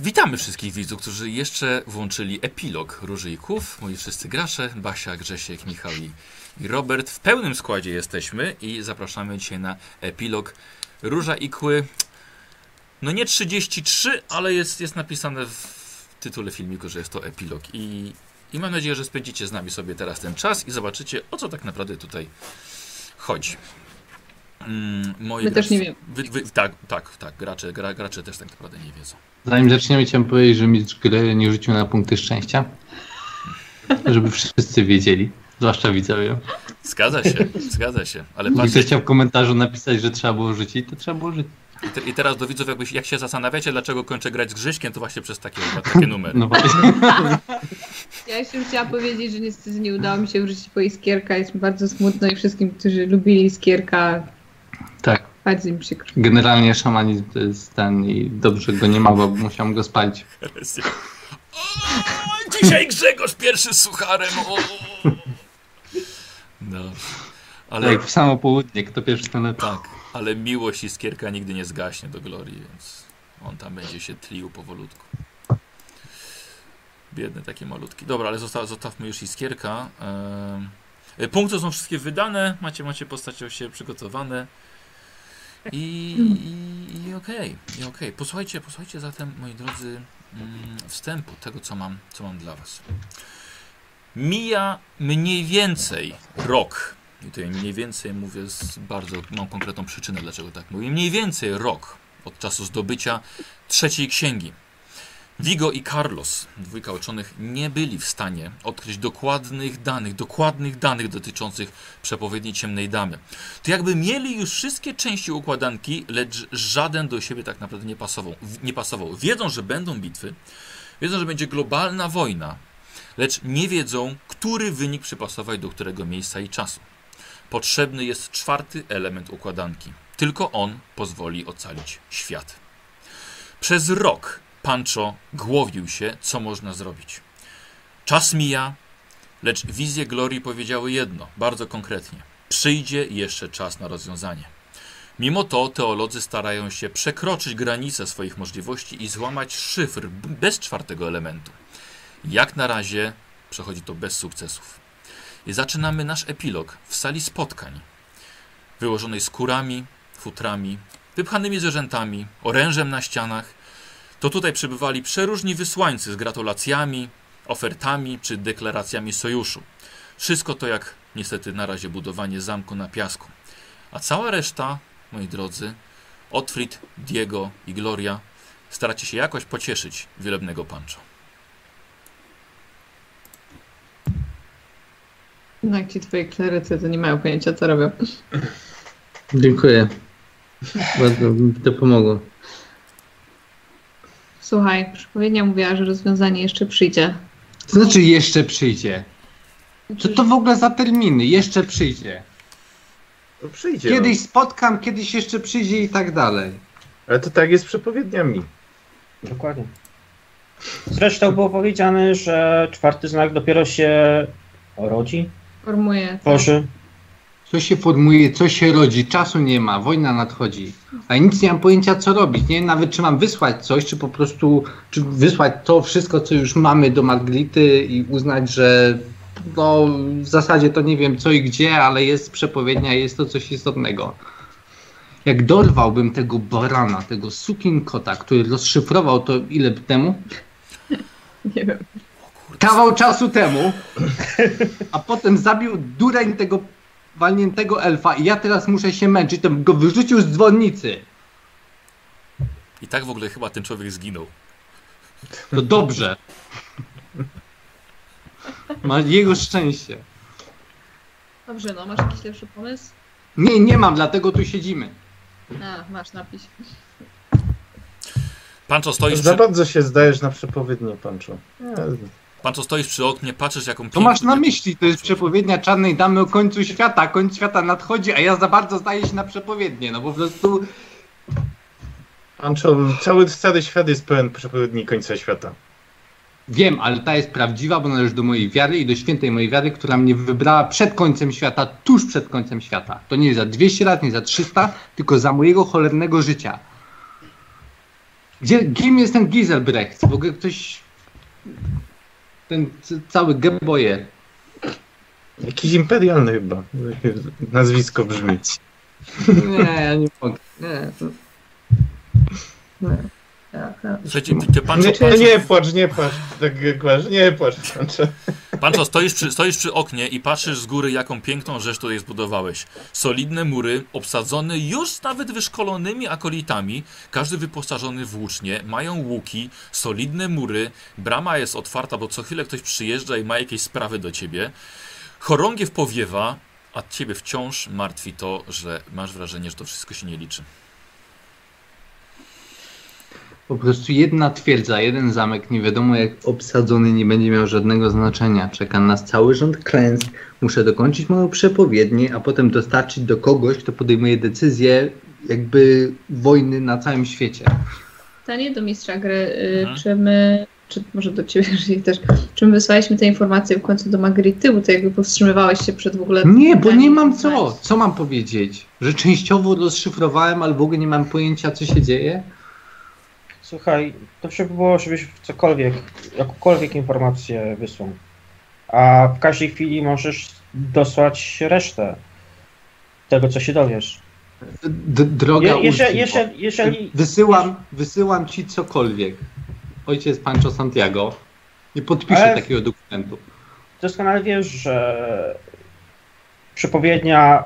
Witamy wszystkich widzów, którzy jeszcze włączyli epilog Różyjków. Moi wszyscy gracze, Basia, Grzesiek, Michał i, Robert. W pełnym składzie jesteśmy i zapraszamy dzisiaj na epilog Róża i Kły. No nie 33, ale jest, jest napisane w tytule filmiku, że jest to epilog. I, I mam nadzieję, że spędzicie z nami sobie teraz ten czas i zobaczycie, o co tak naprawdę tutaj chodzi. Mm, moi My też nie wiemy. Wy, wy, tak, tak, tak. Gracze, gra, gracze też tak naprawdę nie wiedzą. Zanim zaczniemy, chciałem powiedzieć, że mistrz gry nie rzucił na punkty szczęścia. Żeby wszyscy wiedzieli, zwłaszcza widzowie. Zgadza się, zgadza się. Ale Jeśli ktoś patrzcie, chciał w komentarzu napisać, że trzeba było rzucić, to trzeba było rzucić. i, te, i teraz do widzów, jakbyś, jak się zastanawiacie, dlaczego kończę grać z Grzyśkiem, to właśnie przez takie, takie numery. No właśnie. Ja jeszcze chciałam powiedzieć, że niestety nie udało mi się wrócić po Iskierka. Jest mi bardzo smutno i wszystkim, którzy lubili Iskierka, Tak. bardzo mi przykro. Generalnie szamanizm to jest ten i dobrze go nie ma, bo musiałem go spalić. O, dzisiaj Grzegorz pierwszy z sucharem. O. No. Ale Jak w samo południe, kto pierwszy ten lepszy. tak, ale miłość Iskierka nigdy nie zgaśnie do glorii, więc on tam będzie się tlił powolutku. Biedny taki malutki. Dobra, ale zosta zostawmy już Iskierka. E, Punkty są wszystkie wydane, macie, macie postacie się przygotowane. I, i, i okej, i okej. Posłuchajcie, posłuchajcie zatem, moi drodzy, mm, wstępu tego, co mam, co mam dla was. Mija mniej więcej rok. I tutaj mniej więcej mówię z bardzo, mam konkretną przyczynę, dlaczego tak mówię. Mniej więcej rok od czasu zdobycia trzeciej księgi. Vigo i Carlos, dwójka uczonych, nie byli w stanie odkryć dokładnych danych, dokładnych danych dotyczących przepowiedni ciemnej damy. To jakby mieli już wszystkie części układanki, lecz żaden do siebie tak naprawdę nie pasował. Nie pasował. Wiedzą, że będą bitwy, wiedzą, że będzie globalna wojna, lecz nie wiedzą, który wynik przypasować do którego miejsca i czasu. Potrzebny jest czwarty element układanki. Tylko on pozwoli ocalić świat. Przez rok Pancho głowił się, co można zrobić. Czas mija, lecz wizje Glorii powiedziały jedno, bardzo konkretnie. Przyjdzie jeszcze czas na rozwiązanie. Mimo to teolodzy starają się przekroczyć granice swoich możliwości i złamać szyfr bez czwartego elementu. Jak na razie przechodzi to bez sukcesów. I zaczynamy nasz epilog w sali spotkań, wyłożonej skórami, futrami, wypchanymi zwierzętami, orężem na ścianach. To tutaj przybywali przeróżni wysłańcy z gratulacjami, ofertami czy deklaracjami sojuszu. Wszystko to jak niestety na razie budowanie zamku na piasku. A cała reszta, moi drodzy, Otfrid, Diego i Gloria, staracie się jakoś pocieszyć wielebnego Pancho. No jak ci twoi klerycy, to nie mają pojęcia, co robią. Dziękuję. Bardzo mi to pomogło. Słuchaj, przepowiednia mówiła, że rozwiązanie jeszcze przyjdzie. To znaczy jeszcze przyjdzie. Co to w ogóle za terminy? Jeszcze przyjdzie. No przyjdzie. Kiedyś spotkam, kiedyś jeszcze przyjdzie i tak dalej. No. Ale to tak jest z przepowiedniami. Dokładnie. Zresztą było powiedziane, że czwarty znak dopiero się rodzi, Formuje. tworzy. Co się formuje, co się rodzi, czasu nie ma, wojna nadchodzi. A ja nic nie mam pojęcia, co robić. Nie nawet, czy mam wysłać coś, czy po prostu, czy wysłać to wszystko, co już mamy do Marglity i uznać, że no, w zasadzie to nie wiem co i gdzie, ale jest przepowiednia, jest to coś istotnego. Jak dorwałbym tego barana, tego sukinkota, który rozszyfrował to ile temu? Nie wiem. Kawał czasu temu, a potem zabił dureń tego walniętego elfa i ja teraz muszę się męczyć, to bym go wyrzucił z dzwonnicy. I tak w ogóle chyba ten człowiek zginął. To dobrze. Ma jego szczęście. Dobrze, no masz jakiś lepszy pomysł? Nie, nie mam, dlatego tu siedzimy. A, masz napis. Pancho stoisz, Za przy, bardzo się zdajesz na przepowiednię, Pancho. Nie, Pancho stoisz przy oknie, patrzysz jaką To masz na piękną- myśli, to jest przepowiednia czarnej damy o końcu świata. Końc świata nadchodzi, a ja za bardzo zdaję się na przepowiednię. No po prostu Pancho, cały, cały świat jest pełen przepowiedni końca świata. wiem, ale ta jest prawdziwa, bo należy do mojej wiary i do świętej mojej wiary, która mnie wybrała przed końcem świata, tuż przed końcem świata. To nie za 200 lat, nie za 300, tylko za mojego cholernego życia. Gdzie, kim jest ten Giselbrecht? W ogóle ktoś... Ten cały geboje. Jakiś imperialny chyba. Nazwisko brzmi. Nie, ja nie mogę. Nie. Nie. Słuchajcie, ty, ty Pancho, Nie, nie płacz, nie płacz. Tak jak masz, nie płacz. Pancho. Pancho stoisz, przy, stoisz przy oknie i patrzysz z góry, jaką piękną rzecz tutaj zbudowałeś. Solidne mury, obsadzone już nawet wyszkolonymi akolitami, każdy wyposażony w włócznie, mają łuki, solidne mury, brama jest otwarta, bo co chwilę ktoś przyjeżdża i ma jakieś sprawy do ciebie. Chorągiew powiewa, a ciebie wciąż martwi to, że masz wrażenie, że to wszystko się nie liczy. Po prostu jedna twierdza, jeden zamek, nie wiadomo jak obsadzony, nie będzie miał żadnego znaczenia. Czeka nas cały rząd klęsk. Muszę dokończyć moją przepowiednię, a potem dostarczyć do kogoś, kto podejmuje decyzję jakby wojny na całym świecie. Pytanie do mistrza gry, y, Mhm. czy my, czy może do ciebie jeżeli też, czy my wysłaliśmy te informacje w końcu do Margarity, bo ty jakby powstrzymywałeś się przed w ogóle... Nie, bo nie mam co. Co mam powiedzieć? Że częściowo rozszyfrowałem, ale w ogóle nie mam pojęcia, co się dzieje? Słuchaj, dobrze by było, żebyś cokolwiek, jakąkolwiek informację wysłał. A w każdej chwili możesz dosłać resztę tego, co się dowiesz. D droga Je, Ulfimo. jeżeli, Wysyłam, wysyłam ci cokolwiek. Ojciec Pancho Santiago. Nie podpiszę Ale- takiego dokumentu. doskonale wiesz, że przepowiednia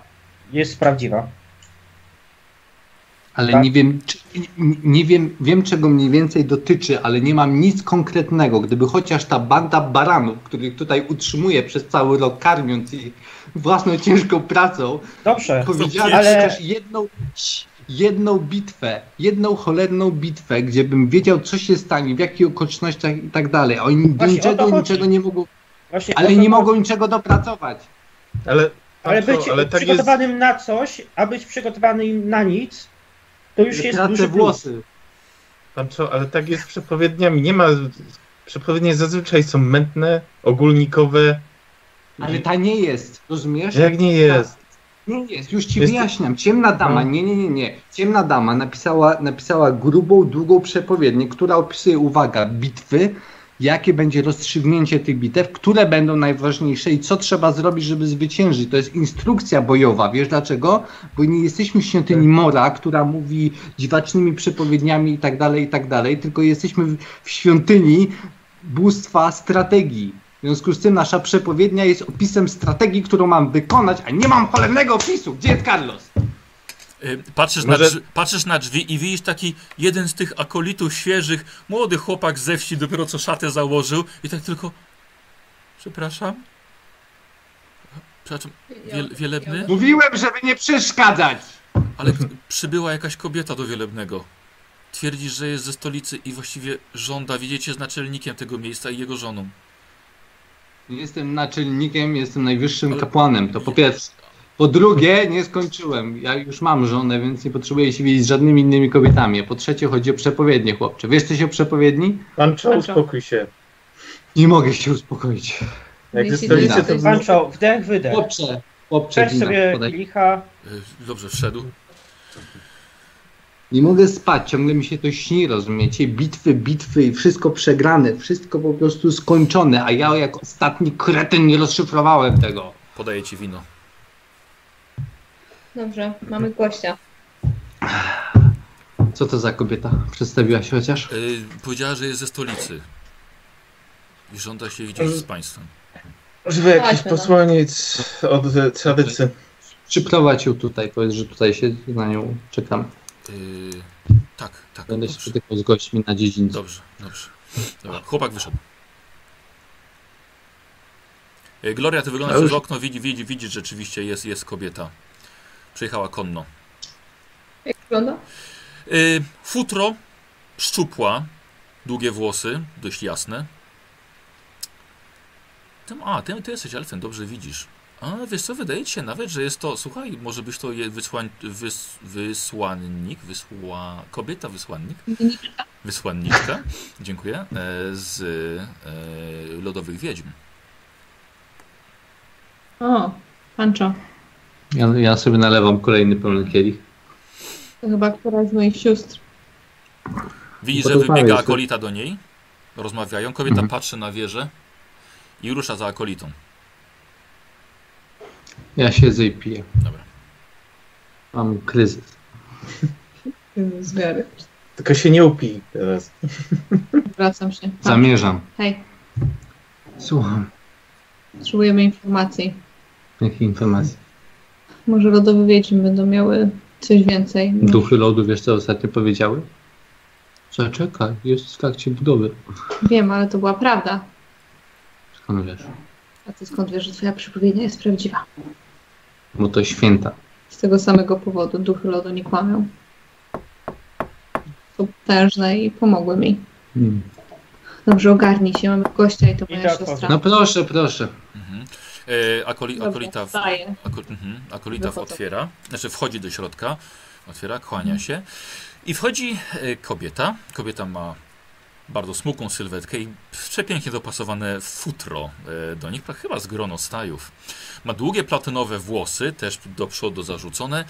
jest prawdziwa. Ale Tak. nie wiem, czy, nie- nie wiem, wiem czego mniej więcej dotyczy, ale nie mam nic konkretnego. Gdyby chociaż ta banda baranów, których tutaj utrzymuję przez cały rok, karmiąc ich własną ciężką pracą, Dobrze, powiedziała ale chociaż jedną, jedną bitwę, jedną cholerną bitwę, gdzie bym wiedział, co się stanie, w jakich okolicznościach i tak dalej. a Oni Właśnie niczego, niczego nie mogą, właśnie ale nie chodzi. mogą niczego dopracować. Ale, Ale Pancho, być ale tak jest, przygotowanym na coś, a być przygotowanym na nic, to już jest Tracę duży plus. włosy. Pancho, ale tak jest z przepowiedniami. Nie ma. Przepowiednie zazwyczaj są mętne, ogólnikowe. Ale ta nie jest, rozumiesz? Jak nie jest? Nie jest, już ci Jest- wyjaśniam. Ciemna dama, No. nie, nie, nie, nie. Ciemna dama napisała, napisała grubą, długą przepowiednię, która opisuje, uwaga, bitwy, jakie będzie rozstrzygnięcie tych bitew, które będą najważniejsze i co trzeba zrobić, żeby zwyciężyć. To jest instrukcja bojowa. Wiesz dlaczego? Bo nie jesteśmy świątyni Mora, która mówi dziwacznymi przepowiedniami i tak dalej, i tak dalej, tylko jesteśmy w, w świątyni bóstwa strategii. W związku z tym nasza przepowiednia jest opisem strategii, którą mam wykonać, a nie mam cholernego opisu. Gdzie jest Carlos? Y, Patrzysz, Może- na drzwi, patrzysz na drzwi i widzisz taki jeden z tych akolitów świeżych, młody chłopak ze wsi, dopiero co szatę założył i tak tylko przepraszam. Przepraszam, Wiel, wielebny? Mówiłem, żeby nie przeszkadzać. Ale przybyła jakaś kobieta do wielebnego. Twierdzisz, że jest ze stolicy i właściwie żąda widzieć się z naczelnikiem tego miejsca i jego żoną. Nie Jestem naczelnikiem, jestem najwyższym Ale- kapłanem, to po pierwsze. Po drugie, nie skończyłem. Ja już mam żonę, więc nie potrzebuję się widzieć z żadnymi innymi kobietami. A po trzecie, chodzi o przepowiednie, chłopcze. Wiesz coś o przepowiedni? Pancho. uspokój się. Nie mogę się uspokoić. Jak ze stolicy, to Pancho, wdech, wydech. Chłopcze, chłopcze, Weź sobie podaj. kielicha. Y, Dobrze, wszedł. Nie mogę spać, ciągle mi się to śni, rozumiecie? Bitwy, bitwy i wszystko przegrane, wszystko po prostu skończone, a ja jak ostatni kretyn nie rozszyfrowałem tego. Podaję ci wino. Dobrze, mamy gościa. Co to za kobieta? Przedstawiła się chociaż? Y, powiedziała, że jest ze stolicy. I żąda się widzieć z państwem. Możliwe jakiś no. posłaniec od e, tradycji. Przyprowadź ją tutaj, powiedz, że tutaj się na nią czekam. Y, tak, tak. Będę się Dobrze, spotykał z gośćmi na dziedzińcu. dobrze. dobrze. Dobra, chłopak wyszedł. Y, Gloria, ty wyglądasz przez okno, widzi, widzi, widzisz, że rzeczywiście jest, jest kobieta. Przyjechała konno. Jak wygląda? Y, futro, szczupła, długie włosy, dość jasne. Ty, a, ty, ty jesteś elfem, dobrze widzisz. A, wiesz co, wydaje ci się nawet, że jest to, słuchaj, może być to je- wysłań, wys, wysłannik, wysła, kobieta wysłannik, wysłanniczka, dziękuję, e, z e, Lodowych Wiedźm. O, Pancho. Ja, ja sobie nalewam kolejny pełny kielich. To chyba któraś z moich sióstr. Widzi, Bo że wybiega jest- akolita do niej. Rozmawiają. Kobieta Mhm. patrzy na wieżę i rusza za akolitą. Ja siedzę i piję. Dobra. Mam kryzys. Z wiary. Tylko się nie upij teraz. Wracam się. A, Zamierzam. Hej, Słucham. potrzebujemy informacji. Jakie informacje? Może lodowe wiedźmy będą miały coś więcej. Duchy lodu, wiesz co ostatnio powiedziały? Zaczekaj, jest w trakcie budowy. Wiem, ale to była prawda. Skąd wiesz? A ty skąd wiesz, że twoja przepowiednia jest prawdziwa? Bo to święta. Z tego samego powodu duchy lodu nie kłamią. Są potężne i pomogły mi. Hmm. Dobrze, ogarnij się, mamy gościa i to moja siostra. No proszę, proszę. Mhm. E, akoli, akolita, w, mhm, akolita w otwiera, znaczy wchodzi do środka, otwiera, kłania się i wchodzi e, kobieta. Kobieta ma bardzo smukłą sylwetkę i przepięknie dopasowane futro e, do nich, chyba z gronostajów. Ma długie platynowe włosy, też do przodu zarzucone.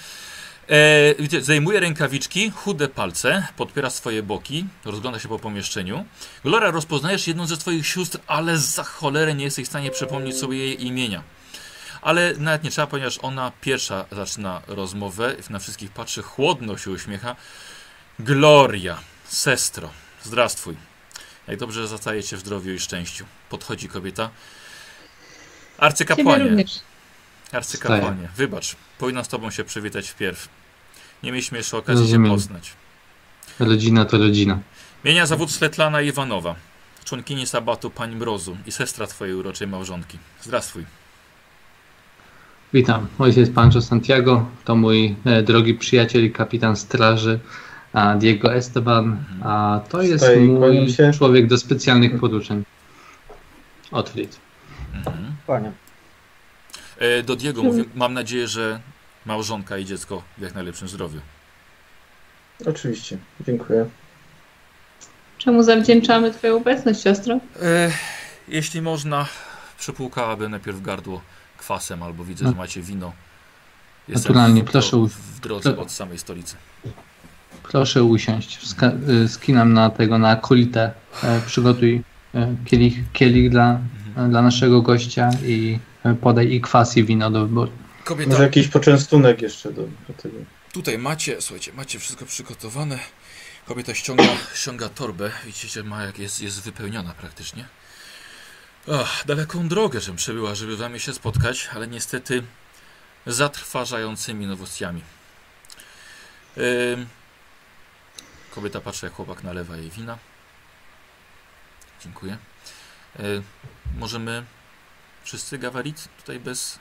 E, widzicie, zajmuje rękawiczki, chude palce, podpiera swoje boki, rozgląda się po pomieszczeniu. Gloria, rozpoznajesz jedną ze swoich sióstr, ale za cholerę nie jesteś w stanie przypomnieć sobie jej imienia. Ale nawet nie trzeba, ponieważ ona pierwsza zaczyna rozmowę, na wszystkich patrzy, chłodno się uśmiecha. Gloria, sestro, zdrastwój. Jak dobrze, że zostajecie w zdrowiu i szczęściu. Podchodzi kobieta. Arcykapłanie, arcykapłanie, wybacz, powinna z tobą się przywitać wpierw. Nie mieliśmy jeszcze okazji Rozumiem. się poznać. Rodzina to rodzina. Mienia zawód Svetlana Iwanowa, członkini sabatu Pani Mrozu i sestra twojej uroczej małżonki. Zdrastwój. Witam. Ojciec Pancho Santiago to mój e, drogi przyjaciel i kapitan straży a Diego Esteban, a to jest Tutaj mój człowiek do specjalnych poruczeń. Otwórz. Mhm. Kłaniam. E, do Diego mówię, mam nadzieję, że małżonka i dziecko w jak najlepszym zdrowiu. Oczywiście. Dziękuję. Czemu zawdzięczamy twoją obecność, siostro? E, jeśli można, przypłukałabym najpierw gardło kwasem, albo widzę, że macie wino. Naturalnie, w, proszę u- w drodze od samej stolicy. Proszę usiąść. Wska- y, skinam na tego, na kolitę. E, przygotuj e, kielich, kielich dla, e, dla naszego gościa i e, podaj i kwas i wino do wyboru. Kobieta, Może jakiś poczęstunek jeszcze do, do tego. tutaj macie, słuchajcie, macie wszystko przygotowane. Kobieta ściąga, ściąga torbę. Widzicie, ma jak jest, jest wypełniona praktycznie. Ach, daleką drogę, żem przebyła, żeby wami się spotkać, ale niestety zatrważającymi nowościami. Ym, kobieta patrzy, jak chłopak nalewa jej wina. Dziękuję. Y, możemy wszyscy gawarit tutaj bez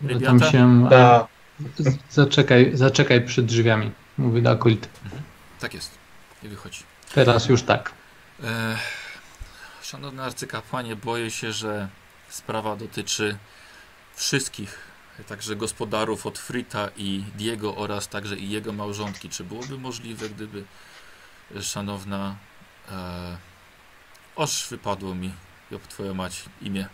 Tam rybiata? się, zaczekaj, zaczekaj przed drzwiami. Mówi do akolity. Tak jest. I wychodzi. Teraz już tak. E, szanowny arcykapłanie, boję się, że sprawa dotyczy wszystkich, także gospodarów od Frita i Diego oraz także i jego małżonki. Czy byłoby możliwe, gdyby szanowna e, oż wypadło mi Job twoja mać imię.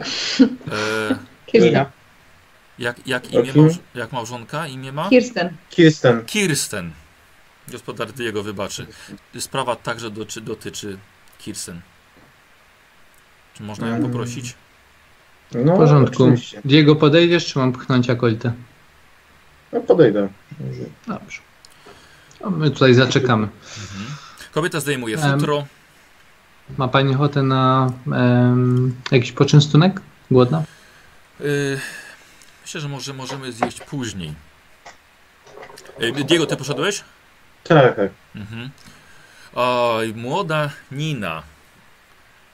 E, Kirsten. Jak, jak imię małż, jak małżonka imię ma? Kirsten. Kirsten. Kirsten. Gospodar Diego wybaczy. Sprawa także dotyczy, dotyczy Kirsten. Czy można ją Mm. poprosić? No, W porządku. oczywiście. Diego, podejdziesz, czy mam pchnąć akolitę? No podejdę. Dobrze. A my tutaj zaczekamy. Mhm. Kobieta zdejmuje futro. Ma pani ochotę na em, jakiś poczęstunek? Głodna? Y, myślę, że może możemy zjeść później. Y, Diego, ty poszedłeś? Tak, tak. Mhm. Oj, młoda Nina.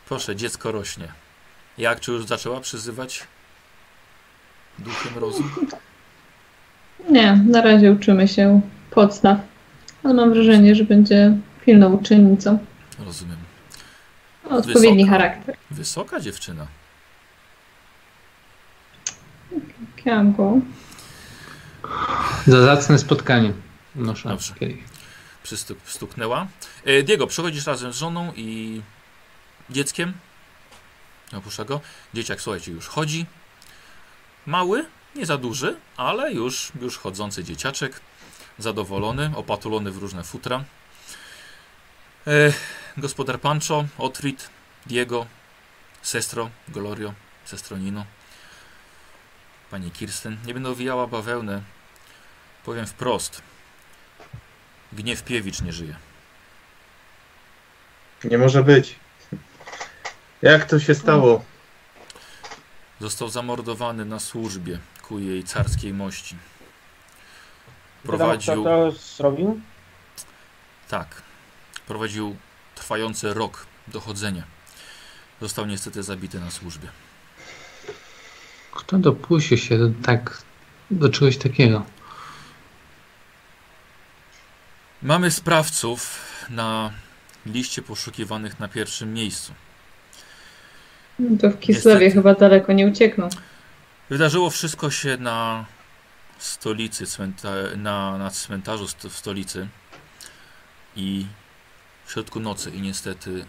Proszę, dziecko rośnie. Jak, czy już zaczęła przyzywać duchy mrozu? Nie, na razie uczymy się podstaw. Ale mam wrażenie, że będzie pilną uczennicą. Rozumiem. Odpowiedni Wysoka. charakter. Wysoka dziewczyna. Kianko. Za zacne spotkanie. Noszę Dobrze. Przystuk, stuknęła. E, Diego, przechodzisz razem z żoną i dzieckiem. Opuszcza go. Dzieciak, słuchajcie, już chodzi. Mały, nie za duży, ale już, już chodzący dzieciaczek. zadowolony, opatulony w różne futra. E, gospodar Pancho, Otrit, Diego, sestro Glorio, sestro Nino, pani Kirsten. Nie będę owijała bawełnę. Powiem wprost. Gniew Piewicz nie żyje. Nie może być. Jak to się stało? Został zamordowany na służbie ku jej carskiej mości. Prowadził, Kto to zrobił? tak, prowadził trwający rok dochodzenia. Został niestety zabity na służbie. Kto dopuścił się do, tak, do czegoś takiego? Mamy sprawców na liście poszukiwanych na pierwszym miejscu. No to w Kislewie Niestety. chyba daleko nie uciekną. Wydarzyło wszystko się na stolicy, cmenta, na, na cmentarzu st- w stolicy i w środku nocy i niestety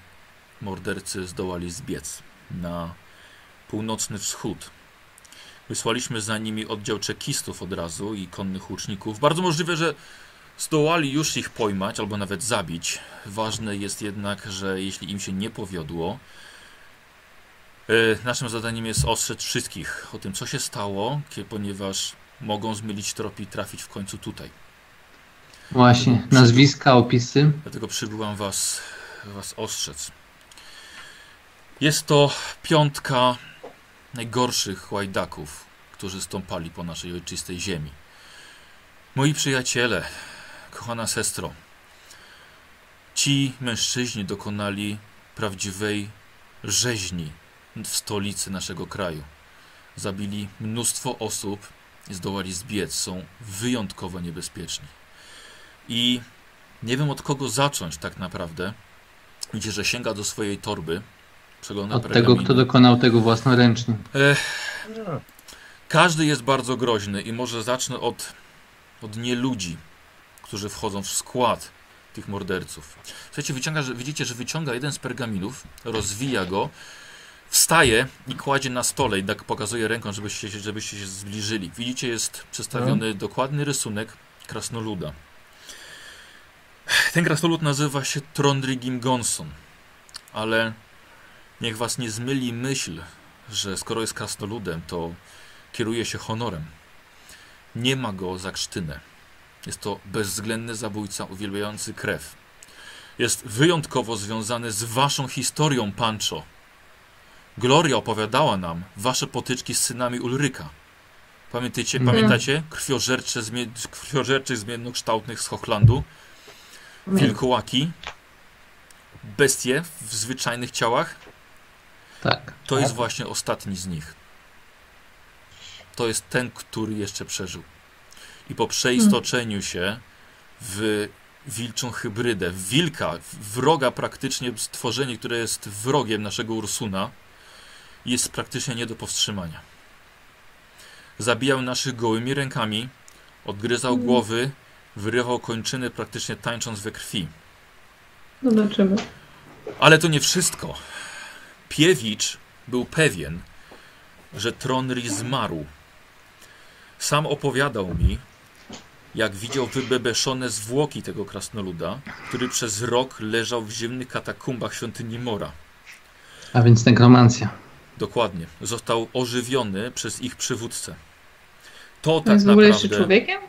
mordercy zdołali zbiec na północny wschód. Wysłaliśmy za nimi oddział czekistów od razu i konnych łuczników. Bardzo możliwe, że zdołali już ich pojmać albo nawet zabić. Ważne jest jednak, że jeśli im się nie powiodło, E, Naszym zadaniem jest ostrzec wszystkich o tym, co się stało, ponieważ mogą zmylić trop i trafić w końcu tutaj. Właśnie, nazwiska, opisy. Dlatego przybyłam was, was ostrzec. Jest to piątka najgorszych łajdaków, którzy stąpali po naszej ojczystej ziemi. Moi przyjaciele, kochana sestro, ci mężczyźni dokonali prawdziwej rzeźni w stolicy naszego kraju. Zabili mnóstwo osób i zdołali zbiec. Są wyjątkowo niebezpieczni. I nie wiem od kogo zacząć tak naprawdę. Widzicie, że sięga do swojej torby. Przegląda Od tego, pergaminy. kto dokonał tego własnoręcznie. Ech, każdy jest bardzo groźny i może zacznę od, od nieludzi, którzy wchodzą w skład tych morderców. Słuchajcie, wyciąga, że, widzicie, że wyciąga jeden z pergaminów, rozwija go, wstaje i kładzie na stole i tak pokazuje ręką, żebyście, żebyście się zbliżyli. Widzicie, jest przedstawiony dokładny rysunek krasnoluda. Ten krasnolud nazywa się Trondrigim Gonson, ale niech was nie zmyli myśl, że skoro jest krasnoludem, to kieruje się honorem. Nie ma go za krztynę. Jest to bezwzględny zabójca uwielbiający krew. Jest wyjątkowo związany z waszą historią, Pancho. Gloria opowiadała nam wasze potyczki z synami Ulryka. Pamiętacie, Mhm. pamiętacie? Krwiożercze, zmie krwiożerczych zmiennokształtnych z Hochlandu, wilkołaki, bestie w zwyczajnych ciałach. Tak. To Tak. jest właśnie ostatni z nich. To jest ten, który jeszcze przeżył. I po przeistoczeniu się w wilczą hybrydę, w wilka, wroga praktycznie stworzenie, które jest wrogiem naszego Ursuna, jest praktycznie nie do powstrzymania. Zabijał naszych gołymi rękami, odgryzał Mm. głowy, wyrywał kończyny praktycznie tańcząc we krwi. Zobaczymy. Ale to nie wszystko. Piewicz był pewien, że Tronri zmarł. Sam opowiadał mi, jak widział wybebeszone zwłoki tego krasnoluda, który przez rok leżał w zimnych katakumbach świątyni Mora. A więc nekromancja. Dokładnie. Został ożywiony przez ich przywódcę. To tak jest w ogóle jeszcze naprawdę... człowiekiem?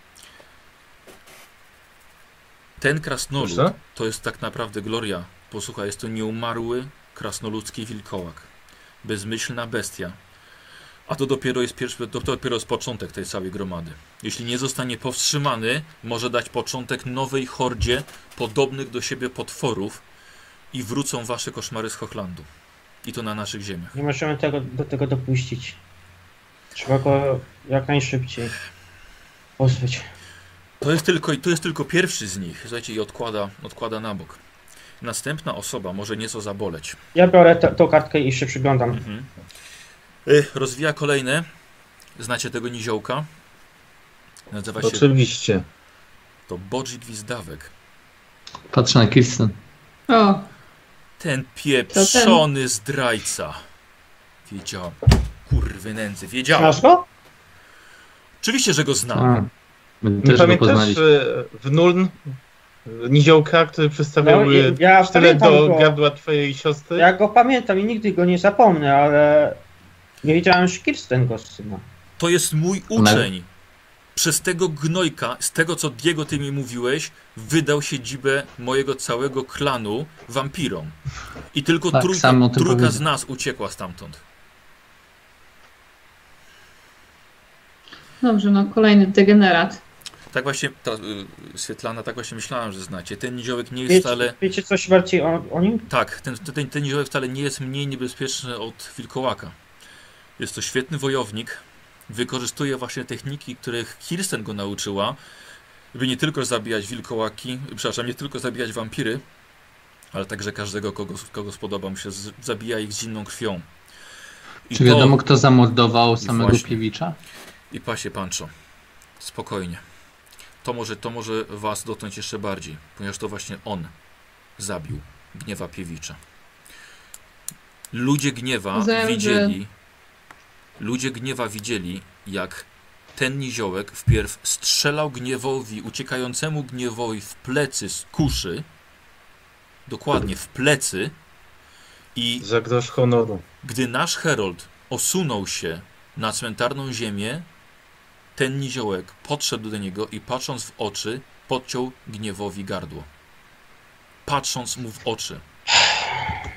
Ten krasnolud Proszę? to jest tak naprawdę Gloria. Posłuchaj, jest to nieumarły krasnoludzki wilkołak. Bezmyślna bestia. A to dopiero jest pierwszy, to dopiero jest początek tej całej gromady. Jeśli nie zostanie powstrzymany, może dać początek nowej hordzie podobnych do siebie potworów i wrócą wasze koszmary z Hochlandu. I to na naszych ziemiach. Nie możemy tego, do tego dopuścić. Trzeba go jak najszybciej pozbyć. To jest tylko, to jest tylko pierwszy z nich. Słuchajcie, i odkłada, odkłada na bok. Następna osoba może nieco zaboleć. Ja biorę tą kartkę i się przyglądam. Mhm. Y, Rozwija kolejne. Znacie tego niziołka? Nazywa się Oczywiście. to Bodzi Gwizdawek. Patrzę na Kirsten. O, Ten pieprzony zdrajca. Wiedziałam. Kurwy nędzy, wiedziałam. Znasz go? Oczywiście, że go znam. A, My Nie też pamiętasz poznaliśmy. w Nuln niziołka, który przedstawiał No, no, ja sztylet do go. gardła twojej siostry? Ja go pamiętam i nigdy go nie zapomnę, ale nie wiedziałem, że Kirsten go syna. To jest mój uczeń. Przez tego gnojka, z tego co Diego ty mi mówiłeś, wydał siedzibę mojego całego klanu wampirom. I tylko Tak, trójka, trójka z nas uciekła stamtąd. Dobrze, no kolejny degenerat. Tak właśnie, ta, y, Swietlana, tak właśnie myślałem, że znacie. Ten niziołek nie jest Wiecie, wcale... wiecie coś bardziej o, o nim? Tak, ten, ten, ten niziołek wcale nie jest mniej niebezpieczny od wilkołaka. Jest to świetny wojownik. Wykorzystuje właśnie techniki, których Kirsten go nauczyła, by nie tylko zabijać wilkołaki, przepraszam, nie tylko zabijać wampiry, ale także każdego, kogo, kogo spodoba mu się, zabija ich z zimną krwią. I Czy wiadomo, kto zamordował samego właśnie. Piewicza? I pasie Pancho. Spokojnie. To może, to może was dotknąć jeszcze bardziej, ponieważ to właśnie on zabił Gniewa Piewicza. Ludzie Gniewa że- widzieli, ludzie Gniewa widzieli, jak ten niziołek wpierw strzelał Gniewowi, uciekającemu Gniewowi w plecy z kuszy, dokładnie w plecy i Za grosz honoru. gdy nasz Herold osunął się na cmentarną ziemię, ten niziołek podszedł do niego i patrząc w oczy, podciął gniewowi gardło. Patrząc mu w oczy.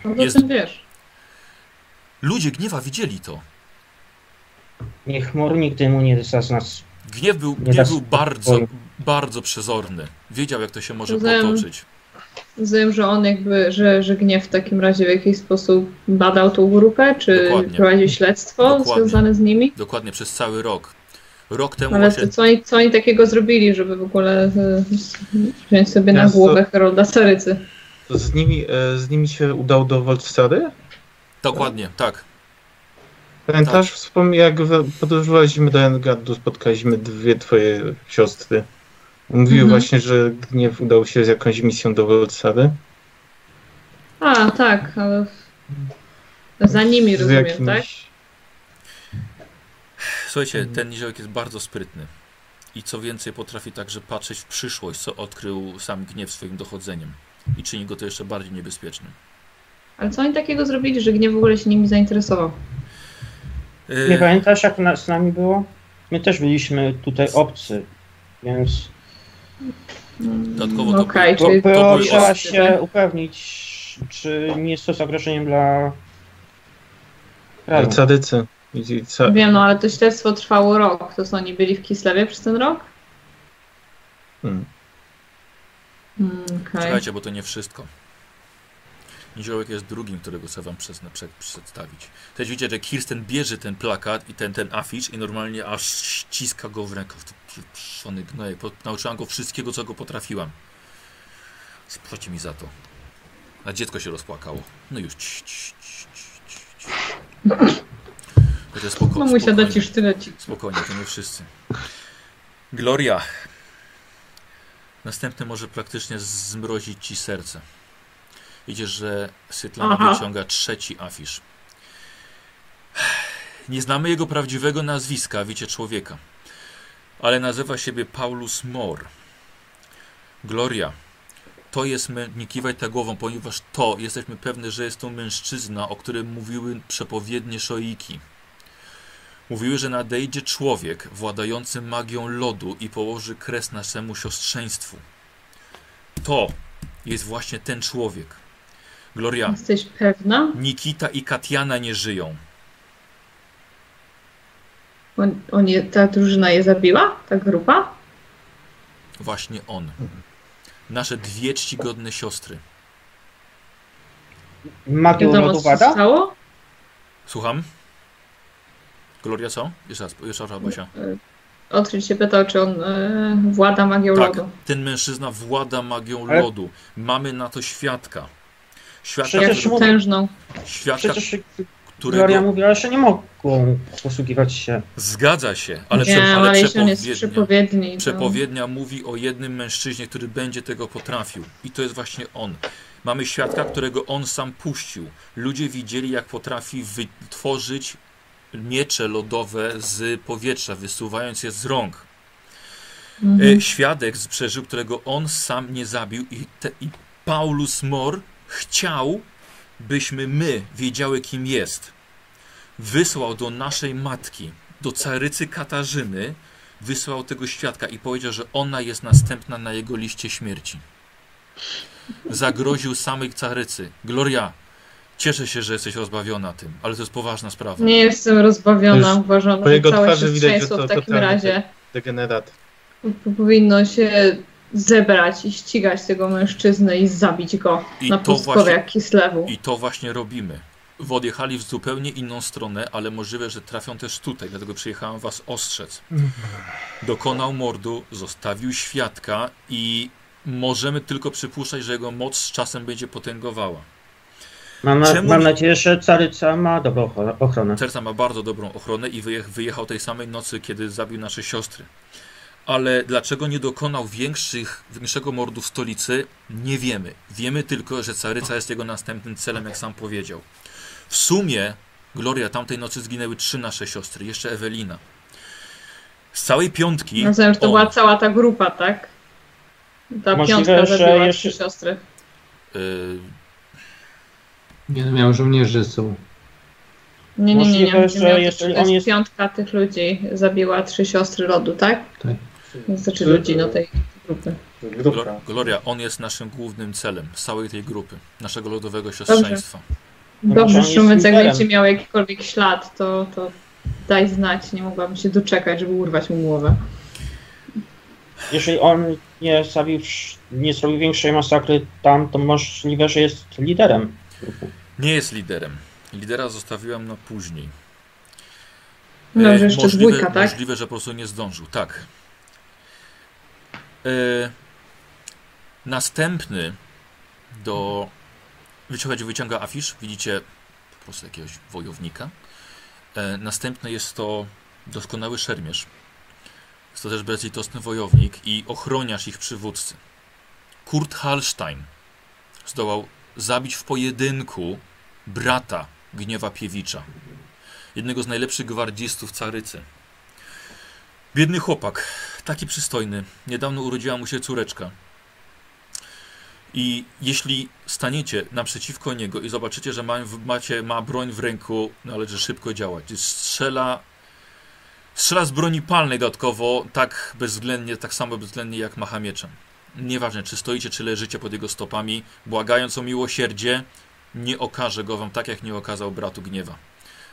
No to Jest- tym wiesz. Ludzie gniewa widzieli to. Niech chmur nigdy mu nie zazna. Gniew był, Nie gniew był bardzo, bardzo przezorny. Wiedział, jak to się może Rozumiem. potoczyć. Rozumiem, że on jakby, że, że gniew w takim razie w jakiś sposób badał tą grupę, czy Dokładnie. prowadził śledztwo Dokładnie. związane z nimi. Dokładnie przez cały rok. Rok temu Ale właśnie to, co, oni, co oni takiego zrobili, żeby w ogóle e, wziąć sobie na głowę Herolda Sarycy? Z nimi, e, z nimi się udał do Wolfsary? Dokładnie, tak. Pamiętasz, wspomnij, jak podróżowaliśmy do Engardu, spotkaliśmy dwie twoje siostry. Mówiły Mhm. właśnie, że Gniew udał się z jakąś misją do Wolfsary. A, tak, ale za nimi Z rozumiem, jakimś- tak? Słuchajcie, Mhm. ten niziołek jest bardzo sprytny. I co więcej, potrafi także patrzeć w przyszłość, co odkrył sam gniew swoim dochodzeniem. I czyni go to jeszcze bardziej niebezpiecznym. Ale co oni takiego zrobili, że gniew w ogóle się nimi zainteresował? Yy, Nie pamiętasz, jak na, z nami było? My też byliśmy tutaj obcy, więc Dodatkowo to czyli to było, były trzeba się upewnić, czy nie jest to zagrożeniem dla kraju. I ca... Wiem, no ale to śledztwo trwało rok. To co, oni byli w Kislewie przez ten rok? Hmm. Mm, Okej. Czekajcie, bo to nie wszystko. Niziołek jest drugim, którego chcę wam przedstawić. Też widzicie, że Kirsten bierze ten plakat i ten, ten afisz i normalnie aż ściska go w rękach. Pieprzony gnojek. Po- Nauczyłam go wszystkiego, co go potrafiłam. Spłaci mi za to. A dziecko się rozpłakało. No już. Ci, ci, ci, ci, ci. Będzie spoko, Mamusia da spokojnie. ci sztylecik. Spokojnie, to nie wszyscy. Gloria. Następny może praktycznie zmrozić ci serce. Widzisz, że Sytlana Aha. wyciąga trzeci afisz. Nie znamy jego prawdziwego nazwiska, wiecie, człowieka. Ale nazywa siebie Paulus Mor. Gloria. To jest, mę- nie kiwaj ta głową, ponieważ to, jesteśmy pewni, że jest to mężczyzna, o którym mówiły przepowiednie szoiki. Mówiły, że nadejdzie człowiek władający magią lodu i położy kres naszemu siostrzeństwu. To jest właśnie ten człowiek. Gloria, Jesteś pewna? Nikita i Katiana nie żyją. On, on je, ta drużyna je zabiła? Ta grupa? Właśnie on. Nasze dwie czcigodne siostry. Magią Wiadomo, lodu co się wada? stało? Słucham? Gloria co? Jeszcze raz, jeszcze raz Basia. Otwórz się pytał, czy on e, włada magią Tak, lodu. ten mężczyzna włada magią Ale- lodu. Mamy na to świadka. Świadka, Przecież który- potężną. świadka Przecież którego... Gloria mówiła, że nie mogą posługiwać się. Zgadza się, ale, Nie, prze, ale ale przepowiednia, przepowiedni, to... przepowiednia mówi o jednym mężczyźnie, który będzie tego potrafił. I to jest właśnie on. Mamy świadka, którego on sam puścił. Ludzie widzieli, jak potrafi wytworzyć miecze lodowe z powietrza, wysuwając je z rąk. Mhm. E, świadek przeżył, którego on sam nie zabił i, te, i Paulus Mor chciał, byśmy my wiedziały, kim jest. Wysłał do naszej matki, do carycy Katarzyny, wysłał tego świadka i powiedział, że ona jest następna na jego liście śmierci. Zagroził samej carycy. Gloria, cieszę się, że jesteś rozbawiona tym, ale to jest poważna sprawa. Nie jestem rozbawiona, Już uważam, po że jego całe twarzy widać, że siostrzeństwo to w takim razie Degenerat. powinno się zebrać i ścigać tego mężczyznę i zabić go I na pustkowie jak Kislewu. I to właśnie robimy. Odjechali w zupełnie inną stronę, ale możliwe, że trafią też tutaj, dlatego przyjechałem was ostrzec. Dokonał mordu, zostawił świadka i możemy tylko przypuszczać, że jego moc z czasem będzie potęgowała. Mam, na, Czemu mam nadzieję, że Caryca ma dobrą ochro- ochronę. Serca ma bardzo dobrą ochronę i wyjech, wyjechał tej samej nocy, kiedy zabił nasze siostry. Ale dlaczego nie dokonał większych, większego mordu w stolicy, nie wiemy. Wiemy tylko, że Caryca jest jego następnym celem, jak sam powiedział. W sumie, Gloria, tamtej nocy zginęły trzy nasze siostry, jeszcze Ewelina. Z całej piątki. Rozumiem, że to on- była cała ta grupa, tak? Ta Możliwe, piątka że zabiła jeszcze- trzy siostry. y, Nie no, miał żołnierzy są. Nie, nie, nie, nie. Nie że jest on jest- piątka tych ludzi zabiła trzy siostry rodu, tak? Tak. Znaczy ludzi, no tej grupy. Grupka. Gloria, on jest naszym głównym celem z całej tej grupy, naszego lodowego siostrzeństwa. Dobrze, Szumycek, jak będzie miał jakikolwiek ślad, to, to daj znać. Nie mogłabym się doczekać, żeby urwać mu głowę. Jeżeli on nie zabił, nie zrobił większej masakry tam, to możliwe, że jest liderem. grupy. Nie jest liderem. Lidera zostawiłam na później. No, E, że jeszcze możliwe, dwójka, tak? Możliwe, że po prostu nie zdążył, tak. E, następny do... Wyciąga, wyciąga afisz, widzicie po prostu jakiegoś wojownika. E, następny jest to doskonały szermierz. Jest to też bezlitosny wojownik i ochroniarz ich przywódcy. Kurt Hallstein zdołał zabić w pojedynku brata Gniewa Piewicza jednego z najlepszych gwardzistów Carycy. Biedny chłopak, taki przystojny. Niedawno urodziła mu się córeczka. I jeśli staniecie naprzeciwko niego i zobaczycie, że ma, macie, ma broń w ręku, należy szybko działać. Strzela, strzela z broni palnej dodatkowo, tak bezwzględnie, tak samo bezwzględnie jak macha mieczem. Nieważne, czy stoicie, czy leżycie pod jego stopami, błagając o miłosierdzie, nie okaże go wam tak, jak nie okazał bratu gniewa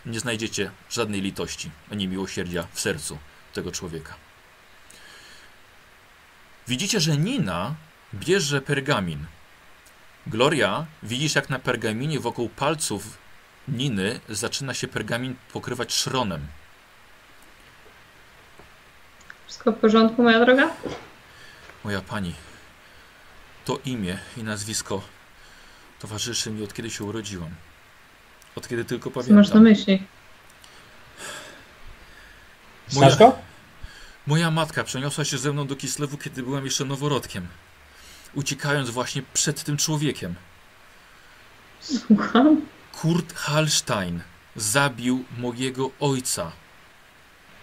nie znajdziecie żadnej litości ani miłosierdzia w sercu tego człowieka. Widzicie, że Nina bierze pergamin. Gloria, widzisz jak na pergaminie wokół palców Niny zaczyna się pergamin pokrywać szronem. Wszystko w porządku, moja droga? Moja pani, to imię i nazwisko towarzyszy mi od kiedy się urodziłam. Od kiedy tylko Co masz na pamiętam. myśli? Moja- Znasz go? Moja matka przeniosła się ze mną do Kislewu, kiedy byłem jeszcze noworodkiem. Uciekając właśnie przed tym człowiekiem. Słucham? Kurt Hallstein zabił mojego ojca.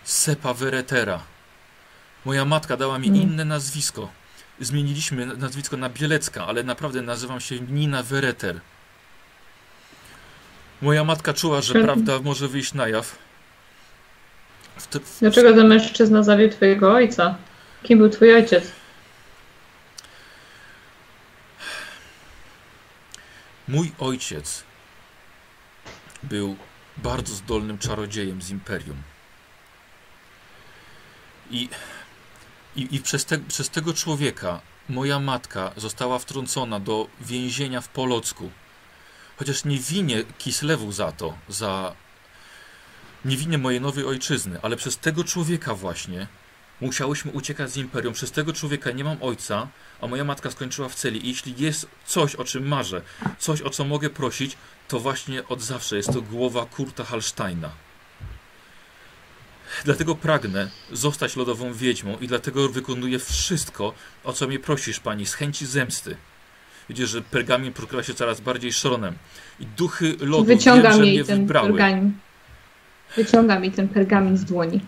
Sepa Veretera. Moja matka dała mi Mm. inne nazwisko. Zmieniliśmy nazwisko na Bielecka, ale naprawdę nazywam się Nina Vereter. Moja matka czuła, że prawda może wyjść na jaw. Te- Dlaczego ten mężczyzna zabił twojego ojca? Kim był twój ojciec? Mój ojciec był bardzo zdolnym czarodziejem z Imperium. I, i, i przez, te, przez tego człowieka moja matka została wtrącona do więzienia w Polocku. Chociaż nie winię Kislewu za to, za... Nie winię mojej nowej ojczyzny, ale przez tego człowieka właśnie musiałyśmy uciekać z Imperium. Przez tego człowieka nie mam ojca, a moja matka skończyła w celi. I jeśli jest coś, o czym marzę, coś, o co mogę prosić, to właśnie od zawsze jest to głowa Kurta Hallsteina. Dlatego pragnę zostać lodową wiedźmą i dlatego wykonuję wszystko, o co mnie prosisz, pani, z chęci zemsty. Widzisz, że pergamin pokrywa się coraz bardziej szronem. I duchy lodu Wyciągam wiem, że jej mnie ten wybrały. pergamin. Wyciągam jej ten pergamin z dłoni.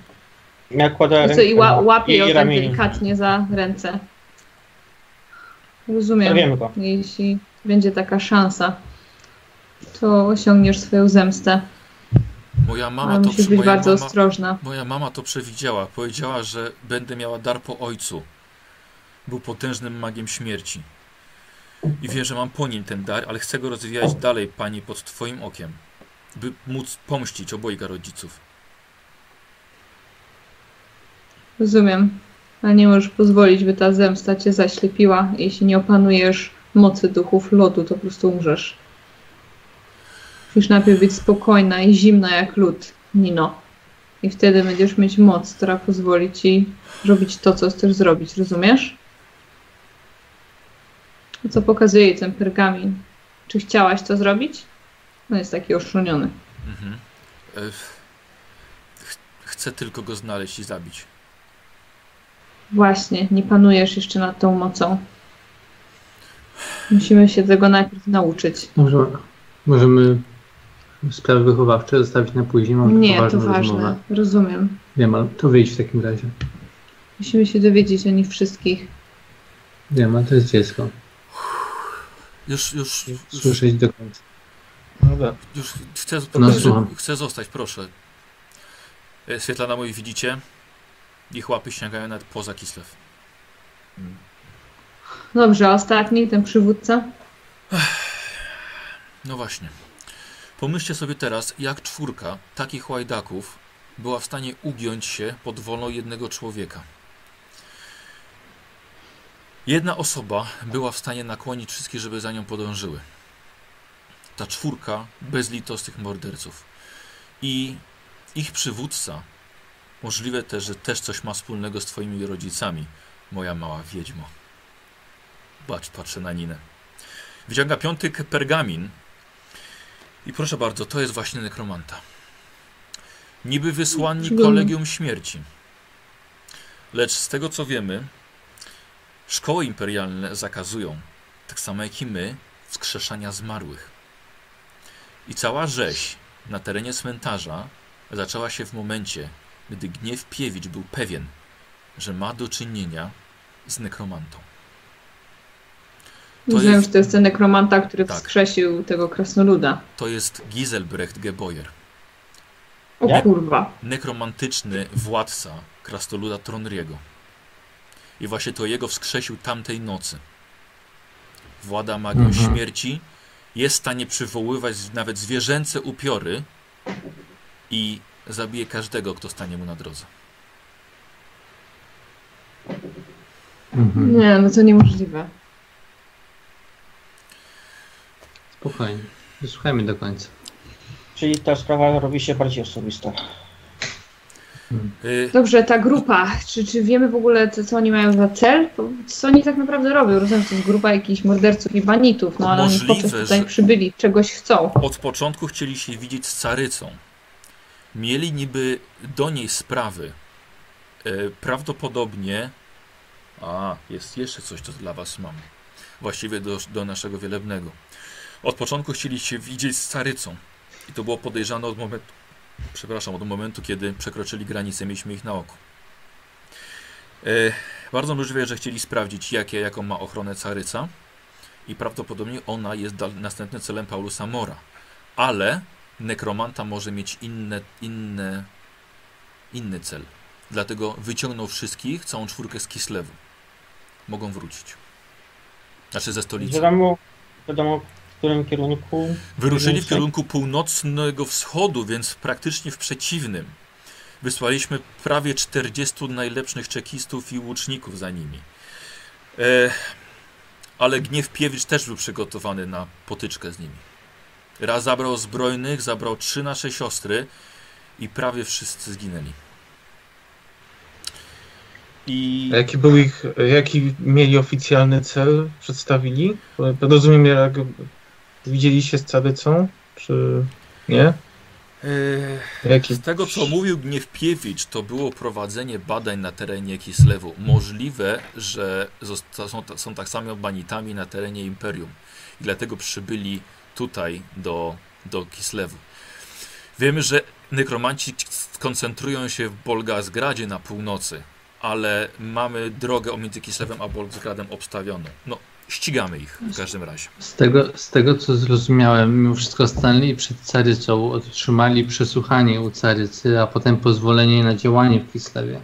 Ja kładę I rękę ła, jej ją tak delikatnie za ręce. Rozumiem. wiemy go. Jeśli będzie taka szansa, to osiągniesz swoją zemstę. Moja mama Ale to musisz być moja bardzo mama, ostrożna. Moja mama to przewidziała. Powiedziała, że będę miała dar po ojcu. Był potężnym magiem śmierci. I wiem, że mam po nim ten dar, ale chcę go rozwijać dalej, pani, pod twoim okiem. By móc pomścić obojga rodziców. Rozumiem. Ale nie możesz pozwolić, by ta zemsta cię zaślepiła. Jeśli nie opanujesz mocy duchów lodu, to po prostu umrzesz. Musisz najpierw być spokojna i zimna jak lód, Nino. I wtedy będziesz mieć moc, która pozwoli ci robić to, co chcesz zrobić, rozumiesz? A co pokazuje jej ten pergamin? Czy chciałaś to zrobić? On jest taki oszroniony. Mhm. E, ch- Chcę tylko go znaleźć i zabić. Właśnie, nie panujesz jeszcze nad tą mocą. Musimy się tego najpierw nauczyć. Dobrze, możemy sprawy wychowawcze zostawić na później. Mam Nie, to ważne. rozmowę. Rozumiem. Wiem, ale to wyjść w takim razie. Musimy się dowiedzieć o nich wszystkich. Wiem, ale to jest dziecko. Już, już, już, Słyszeć do końca. Dobra. już chcę, No, chcę, zostać, proszę. E, Świetlana moi widzicie? Ich łapy sięgają nawet poza Kislew. Dobrze, a ostatni, ten przywódca? No właśnie. Pomyślcie sobie teraz, jak czwórka takich łajdaków była w stanie ugiąć się pod wolą jednego człowieka. Jedna osoba była w stanie nakłonić wszystkich, żeby za nią podążyły. Ta czwórka bezlitosnych morderców. I ich przywódca, możliwe też, że też coś ma wspólnego z twoimi rodzicami, moja mała wiedźmo. Patrz, patrzę na Ninę. Wyciąga piąty pergamin i proszę bardzo, to jest właśnie nekromanta. Niby wysłannik kolegium śmierci. Lecz z tego co wiemy, szkoły imperialne zakazują, tak samo jak i my, wskrzeszania zmarłych. I cała rzeź na terenie cmentarza zaczęła się w momencie, gdy gniew Piewicz był pewien, że ma do czynienia z nekromantą. To Rozumiem, jest- że to jest ten nekromanta, który Tak. wskrzesił tego krasnoluda. To jest Giselbrecht Geboyer. O Jak? kurwa. nekromantyczny władca krastoluda Tronriego. I właśnie to jego wskrzesił tamtej nocy. Włada magią Mhm. śmierci, jest w stanie przywoływać nawet zwierzęce upiory i zabije każdego, kto stanie mu na drodze. Mhm. Nie, no to niemożliwe. Spokojnie. Wysłuchajmy do końca. Czyli ta sprawa robi się bardziej osobista. Y, Dobrze, ta grupa, czy, czy wiemy w ogóle, co, co oni mają za cel? Co oni tak naprawdę robią? Rozumiem, że to jest grupa jakichś morderców i banitów, no ale oni po co tutaj przybyli? Czegoś chcą. Od początku chcieli się widzieć z Carycą. Mieli niby do niej sprawy. E, prawdopodobnie. A, jest jeszcze coś, co dla Was mam. Właściwie do, do naszego wielebnego. Od początku chcieli się widzieć z Carycą. I to było podejrzane od momentu. Przepraszam, od momentu, kiedy przekroczyli granicę, mieliśmy ich na oku. E, bardzo możliwe, że chcieli sprawdzić, jakie, jaką ma ochronę Caryca i prawdopodobnie ona jest następnym celem Paulusa Mora. Ale nekromanta może mieć inne, inne, inny cel. Dlatego wyciągnął wszystkich, całą czwórkę z Kislewu. Mogą wrócić. Znaczy ze stolicy. Wiadomo, wiadomo którym kierunku. Wyruszyli w kierunku północnego wschodu, więc praktycznie w przeciwnym. Wysłaliśmy prawie 40 najlepszych czekistów i łuczników za nimi. E, ale gniew Piewicz też był przygotowany na potyczkę z nimi. Raz zabrał zbrojnych, zabrał trzy nasze siostry i prawie wszyscy zginęli. I A jaki był ich, jaki mieli oficjalny cel, przedstawili? Rozumiem, jak widzieliście z Carycą, czy nie? Jaki... Z tego co mówił Gniewpiewicz, to było prowadzenie badań na terenie Kislewu. Możliwe, że są, ta- są tak samo banitami na terenie Imperium. I dlatego przybyli tutaj do, do Kislewu. Wiemy, że nekromanci skoncentrują się w Bolgazgradzie na północy, ale mamy drogę omiędzy Kislewem a Bolgazgradem obstawioną. No, ścigamy ich w każdym razie. Z tego, z tego co zrozumiałem, mimo wszystko stanęli przed Carycą, otrzymali przesłuchanie u Carycy, a potem pozwolenie na działanie w Kislewie.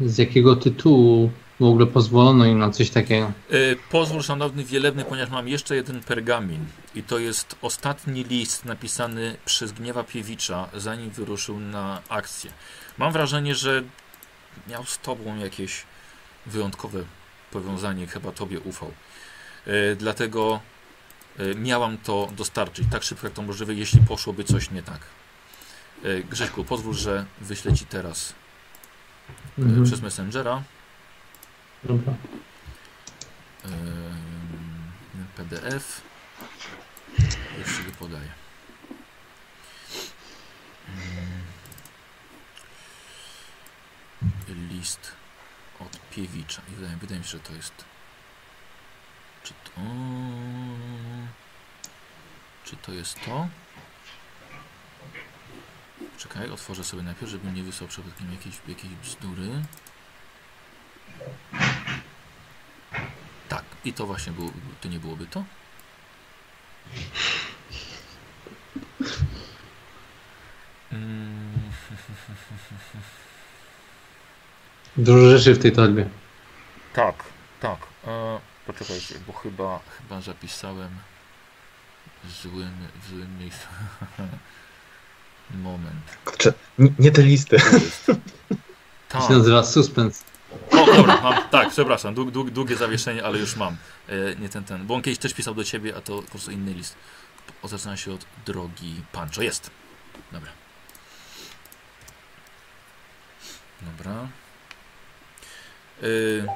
Z jakiego tytułu w ogóle pozwolono im na coś takiego? Y, pozwól, szanowny wielebny, ponieważ mam jeszcze jeden pergamin i to jest ostatni list napisany przez Gniewa Piewicza, zanim wyruszył na akcję. Mam wrażenie, że miał z tobą jakieś wyjątkowe powiązanie, chyba tobie ufał. Y, dlatego y, miałam to dostarczyć tak szybko, jak to możliwe, jeśli poszłoby coś nie tak. Y, Grześku, pozwól, że wyślę ci teraz Mhm. przez Messengera. Dobra. PDF. Już go podaję. Ym, List od Piewicza. Wydaje, wydaje mi się, że to jest. Czy to. Czy to jest to? Czekaj, otworzę sobie najpierw, żebym nie wysłał przypadkiem jakiejś, jakiejś bzdury. Tak, i to właśnie było, to nie byłoby to? Mm, Dużo rzeczy w tej torbie. E, poczekajcie, bo chyba, chyba zapisałem w złym, w złym miejscu. Moment. Kurczę, nie, nie te listy. To się nazywa suspens. O, dobra, mam, tak, przepraszam, dług, dług, długie zawieszenie, ale już mam. E, nie ten, ten, bo on kiedyś też pisał do ciebie, a to po prostu inny list. O, Zaczyna się od drogi Pancho. Jest. Dobra. Dobra. Y,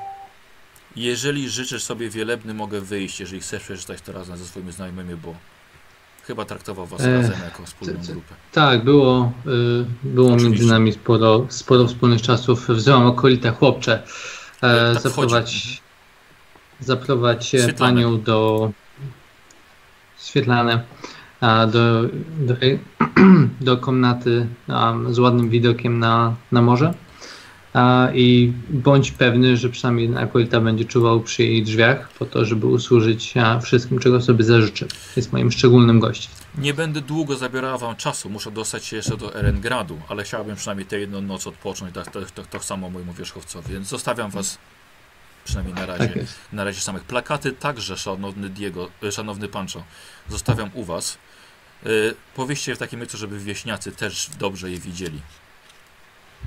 jeżeli życzysz sobie wielebny, mogę wyjść, jeżeli chcesz przeczytać to razem ze swoimi znajomymi, bo chyba traktował was Ech, razem jako wspólną grupę. Tak, było, y, było Oczywiście. między nami sporo, sporo wspólnych czasów. Wzywam okolite chłopcze. E, Tak zaprowadź, wchodzi. zaprowadź e, Świetlane. panią do Świetlane, a do, do, do komnaty a, z ładnym widokiem na, na morze. A, I bądź pewny, że przynajmniej jeden akolita będzie czuwał przy jej drzwiach, po to, żeby usłużyć wszystkim, czego sobie zażyczy. Jest moim szczególnym gościem. Nie będę długo zabierała wam czasu, muszę dostać się jeszcze do Erengradu, ale chciałbym przynajmniej tę jedną noc odpocząć, tak, tak, tak, tak samo mojemu wierzchowcowi, więc zostawiam was przynajmniej na razie. Tak. Na razie samych plakaty także, szanowny Diego, e, szanowny Pancho, zostawiam u was. Yy, powieście w takim miejscu, żeby wieśniacy też dobrze je widzieli.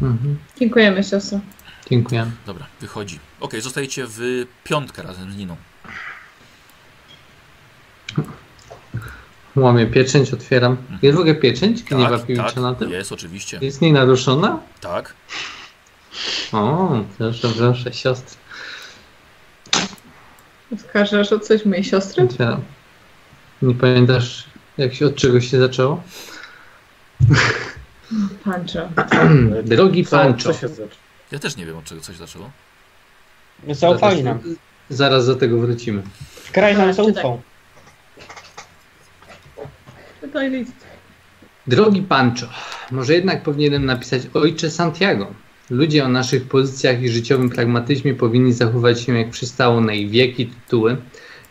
Mhm. Dziękujemy, siostro. Dziękuję. Dobra, wychodzi. Okej, zostajecie w piątkę razem z Niną. Łamię pieczęć, otwieram. Jest w ogóle pieczęć? Gniewa tak, tak, na tym? jest oczywiście. Jest nienaruszona? Tak. O, proszę, proszę, siostry. Oskarżasz o coś mojej siostry? Otwieram. Nie pamiętasz, jak się, od czego się zaczęło? Pancho. Drogi Pancho. Ja też nie wiem, od czego coś zaczęło. Zaufali nam. Zaraz do tego wrócimy. Kraj nam Tak, zaufał. Czytaj list. Drogi Pancho, może jednak powinienem napisać Ojcze Santiago. Ludzie o naszych pozycjach i życiowym pragmatyzmie powinni zachować się jak przystało na ich wiek i tytuły.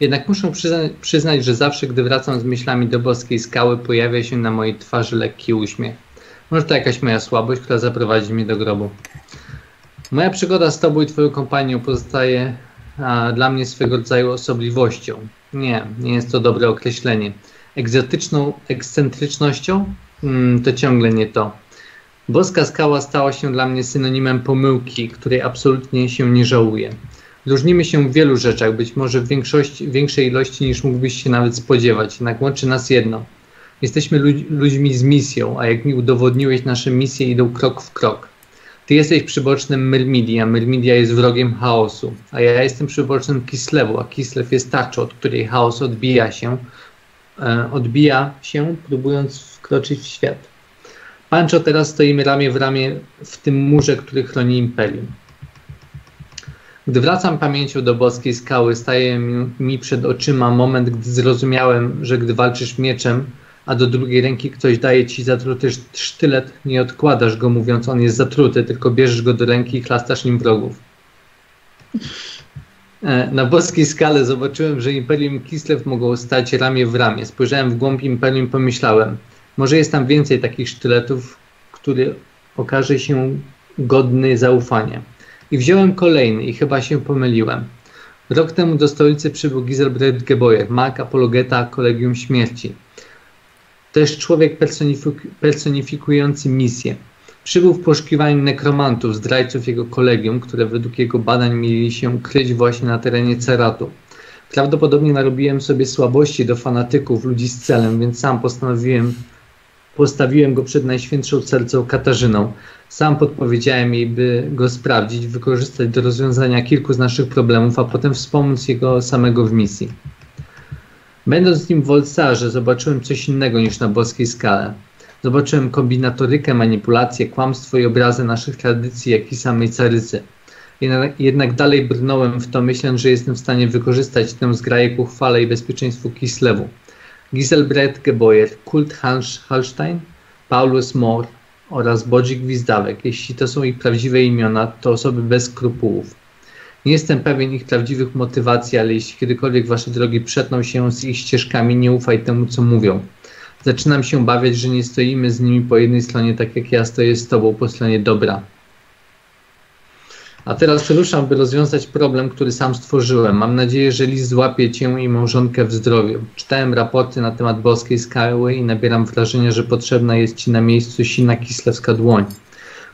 Jednak muszę przyzna- przyznać, że zawsze, gdy wracam z myślami do boskiej skały, pojawia się na mojej twarzy lekki uśmiech. Może to jakaś moja słabość, która zaprowadzi mnie do grobu. Moja przygoda z Tobą i Twoją kompanią pozostaje a, dla mnie swego rodzaju osobliwością. Nie, nie jest to dobre określenie. Egzotyczną ekscentrycznością? Mm, to ciągle nie to. Boska skała stała się dla mnie synonimem pomyłki, której absolutnie się nie żałuję. Różnimy się w wielu rzeczach, być może w większej ilości niż mógłbyś się nawet spodziewać, jednak łączy nas jedno. Jesteśmy ludź, ludźmi z misją, a jak mi udowodniłeś, nasze misje idą krok w krok. Ty jesteś przybocznym Myrmidii, a Myrmidia jest wrogiem chaosu, a ja jestem przybocznym Kislewu, a Kislew jest tarczą, od której chaos odbija się, e, odbija się, próbując wkroczyć w świat. Pancho teraz stoimy ramię w ramię w tym murze, który chroni imperium. Gdy wracam pamięcią do boskiej skały, staje mi przed oczyma moment, gdy zrozumiałem, że gdy walczysz mieczem, a do drugiej ręki ktoś daje ci zatruty sz- sztylet, nie odkładasz go mówiąc on jest zatruty, tylko bierzesz go do ręki i chlastasz nim wrogów. E, Na boskiej skale zobaczyłem, że Imperium Kislev mogło stać ramię w ramię. Spojrzałem w głąb Imperium i pomyślałem, może jest tam więcej takich sztyletów, który okaże się godny zaufania. I wziąłem kolejny i chyba się pomyliłem. Rok temu do stolicy przybył Giselbrecht Geboyer, mag apologeta Kolegium Śmierci. Też człowiek personifik- personifikujący misję. Przybył w poszukiwaniu nekromantów, zdrajców jego kolegium, które według jego badań mieli się kryć właśnie na terenie Ceratu. Prawdopodobnie narobiłem sobie słabości do fanatyków, ludzi z celem, więc sam postanowiłem, postawiłem go przed Najświętszą Sercą Katarzyną. Sam podpowiedziałem jej, by go sprawdzić, wykorzystać do rozwiązania kilku z naszych problemów, a potem wspomóc jego samego w misji. Będąc z nim w Wolsarze, zobaczyłem coś innego niż na boskiej skale. Zobaczyłem kombinatorykę, manipulację, kłamstwo i obrazy naszych tradycji, jak i samej carycy. Jednak, dalej brnąłem w to, myśląc, że jestem w stanie wykorzystać tę zgraję ku chwale i bezpieczeństwu Kislewu. Giselbrecht Geboyer, Kult Hans Hallstein, Paulus Mohr oraz Bodzik Gwizdawek. Jeśli to są ich prawdziwe imiona, to osoby bez skrupułów. Nie jestem pewien ich prawdziwych motywacji, ale jeśli kiedykolwiek wasze drogi przetną się z ich ścieżkami, nie ufaj temu, co mówią. Zaczynam się bawiać, że nie stoimy z nimi po jednej stronie, tak jak ja stoję z tobą po stronie dobra. A teraz ruszam, by rozwiązać problem, który sam stworzyłem. Mam nadzieję, że list złapie cię i małżonkę w zdrowiu. Czytałem raporty na temat boskiej skały i nabieram wrażenia, że potrzebna jest ci na miejscu silna kislewska dłoń.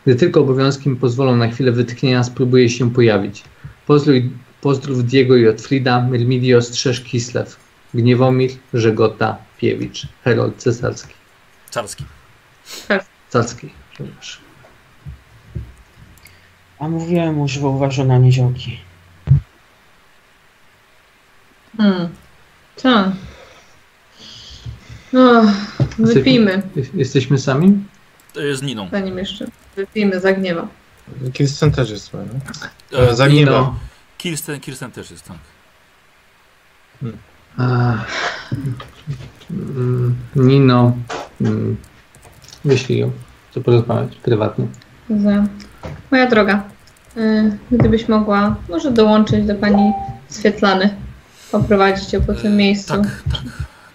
Gdy tylko obowiązki mi pozwolą na chwilę wytchnienia, spróbuję się pojawić. Pozdrów, pozdrów Diego i Otfrida, Myrmidio strzeż Kislew, Gniewomir, Żegota, Piewicz, Herold Cesarski. Carski. Carski, przepraszam. A mówiłem mu, że uważa na niziołki. Hmm. Co? No, wypijmy, Jesteśmy sami? To jest z Niną. zanim jeszcze wypijmy, zagniewa. Kirsten też jest zły, no? E, Zagniewa. Nino. Kirsten, Kirsten też jest, tak. A, mm, Nino, mm, wyślij ją, co porozmawiać prywatnie. Za... Moja droga, y, gdybyś mogła może dołączyć do pani Swietlany, poprowadzić ją po tym miejscu. Tak, tak.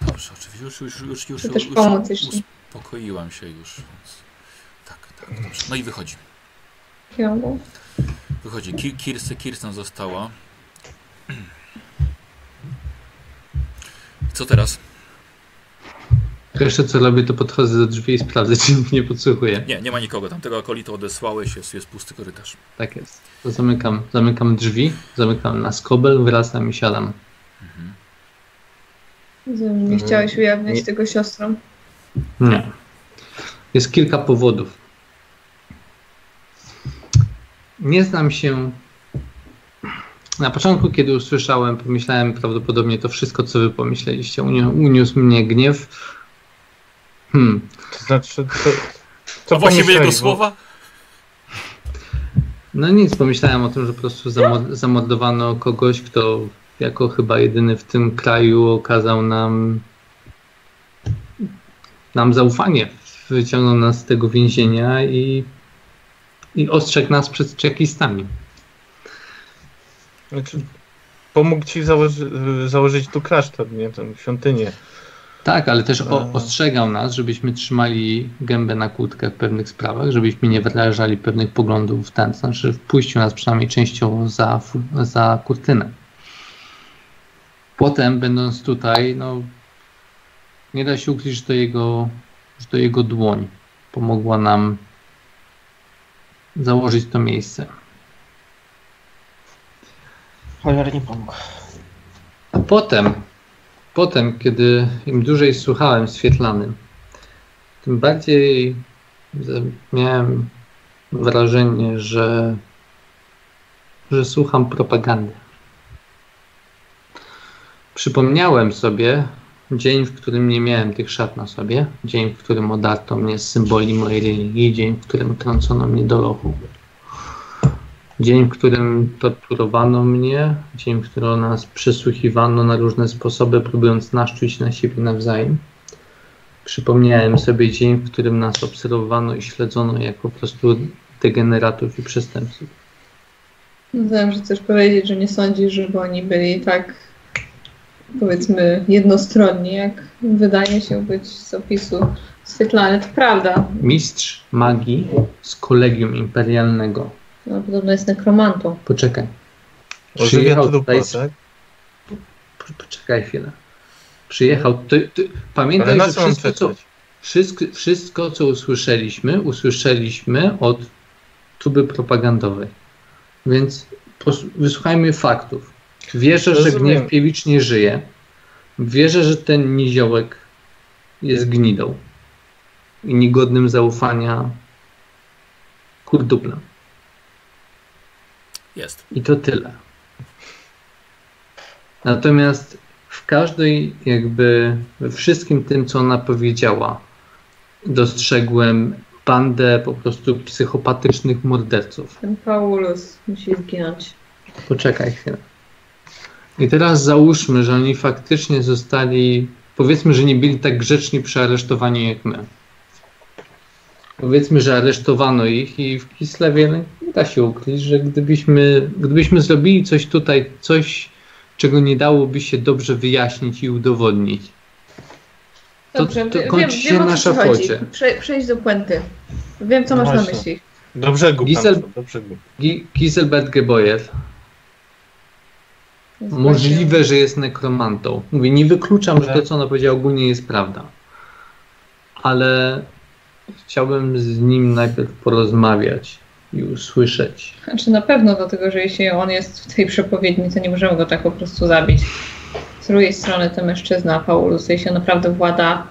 Dobrze, oczywiście. Już, już, już, już, już, też pomóc, uspokoiłam się już. Tak, tak, dobrze. No i wychodzi. Wychodzi. Ki- Kirsten, Kirsten została. Co teraz? Pierwsze co robię, to podchodzę do drzwi i sprawdzę, czy nikt nie podsłuchuje. Nie, nie ma nikogo tam. Tego akolito odesłałeś, jest, jest pusty korytarz. Tak jest. To zamykam, zamykam drzwi, zamykam na skobel, wracam i siadam. Rozumiem, Nie chciałeś ujawniać Nie. tego siostrom. Nie. Jest kilka powodów. Nie znam się. Na początku, kiedy usłyszałem, pomyślałem prawdopodobnie to wszystko, co wy pomyśleliście. Uni- Uniósł mnie gniew. Hmm. To znaczy, to, To właściwie jego słowa? No nic, pomyślałem o tym, że po prostu zamor- zamordowano kogoś, kto jako chyba jedyny w tym kraju okazał nam nam zaufanie. Wyciągnął nas z tego więzienia i, i ostrzegł nas przed czekistami. Znaczy, pomógł ci założy, założyć tu klasztor, nie? Tę świątynię. Tak, ale też o, ostrzegał nas, żebyśmy trzymali gębę na kłódkę w pewnych sprawach, żebyśmy nie wyrażali pewnych poglądów w ten, to znaczy wpuścił nas przynajmniej częściowo za, za kurtynę. Potem, będąc tutaj, no, nie da się ukryć, że to jego, że to jego dłoń pomogła nam założyć to miejsce. Cholernie pomógł. A potem, potem, kiedy im dłużej słuchałem Swietlany, tym bardziej miałem wrażenie, że, że słucham propagandy. Przypomniałem sobie dzień, w którym nie miałem tych szat na sobie, dzień, w którym odarto mnie z symboli mojej religii, dzień, w którym trącono mnie do lochu. Dzień, w którym torturowano mnie, dzień, w którym nas przesłuchiwano na różne sposoby, próbując naszczuć na siebie nawzajem. Przypomniałem sobie dzień, w którym nas obserwowano i śledzono jako po prostu degeneratów i przestępców. Wiem, że chcesz powiedzieć, że nie sądzisz, żeby oni byli tak, powiedzmy, jednostronni, jak wydaje się być z opisu Swietlany. To prawda. Mistrz magii z kolegium imperialnego. No, podobno jest nekromantą. Poczekaj. Przyjechał tutaj. tak? Po- Poczekaj chwilę. Przyjechał. Ty, ty, pamiętaj, że wszystko co, wszystko, wszystko, co usłyszeliśmy, usłyszeliśmy od tuby propagandowej. Więc wysłuchajmy faktów. Wierzę, że Rozumiem. Gniewkiewicz nie żyje. Wierzę, że ten niziołek jest gnidą i niegodnym zaufania kurduplem. Jest. I to tyle. Natomiast w każdej, jakby we wszystkim tym, co ona powiedziała, dostrzegłem bandę po prostu psychopatycznych morderców. Ten Paulus musi zginąć. Poczekaj chwilę. I teraz załóżmy, że oni faktycznie zostali, powiedzmy, że nie byli tak grzeczni przy aresztowaniu jak my. Powiedzmy, że aresztowano ich i w Kislewie nie da się ukryć, że gdybyśmy, gdybyśmy zrobili coś tutaj, coś, czego nie dałoby się dobrze wyjaśnić i udowodnić. To- Dobrze, to kończy wiem, się wiem na szafocie. Prze, przejdź do puenty. Wiem, co No masz na właśnie. myśli. Do brzegu, Gisel- pan, do brzegu. Gi- Giselbert Geboyer, Jest możliwe, że jest nekromantą. Mówię, nie wykluczam, że to, co ona powiedziała ogólnie jest prawda. Ale chciałbym z nim najpierw porozmawiać i usłyszeć. Znaczy na pewno, dlatego że jeśli on jest w tej przepowiedni, to nie możemy go tak po prostu zabić. Z drugiej strony to mężczyzna, Paulus, jeśli on naprawdę włada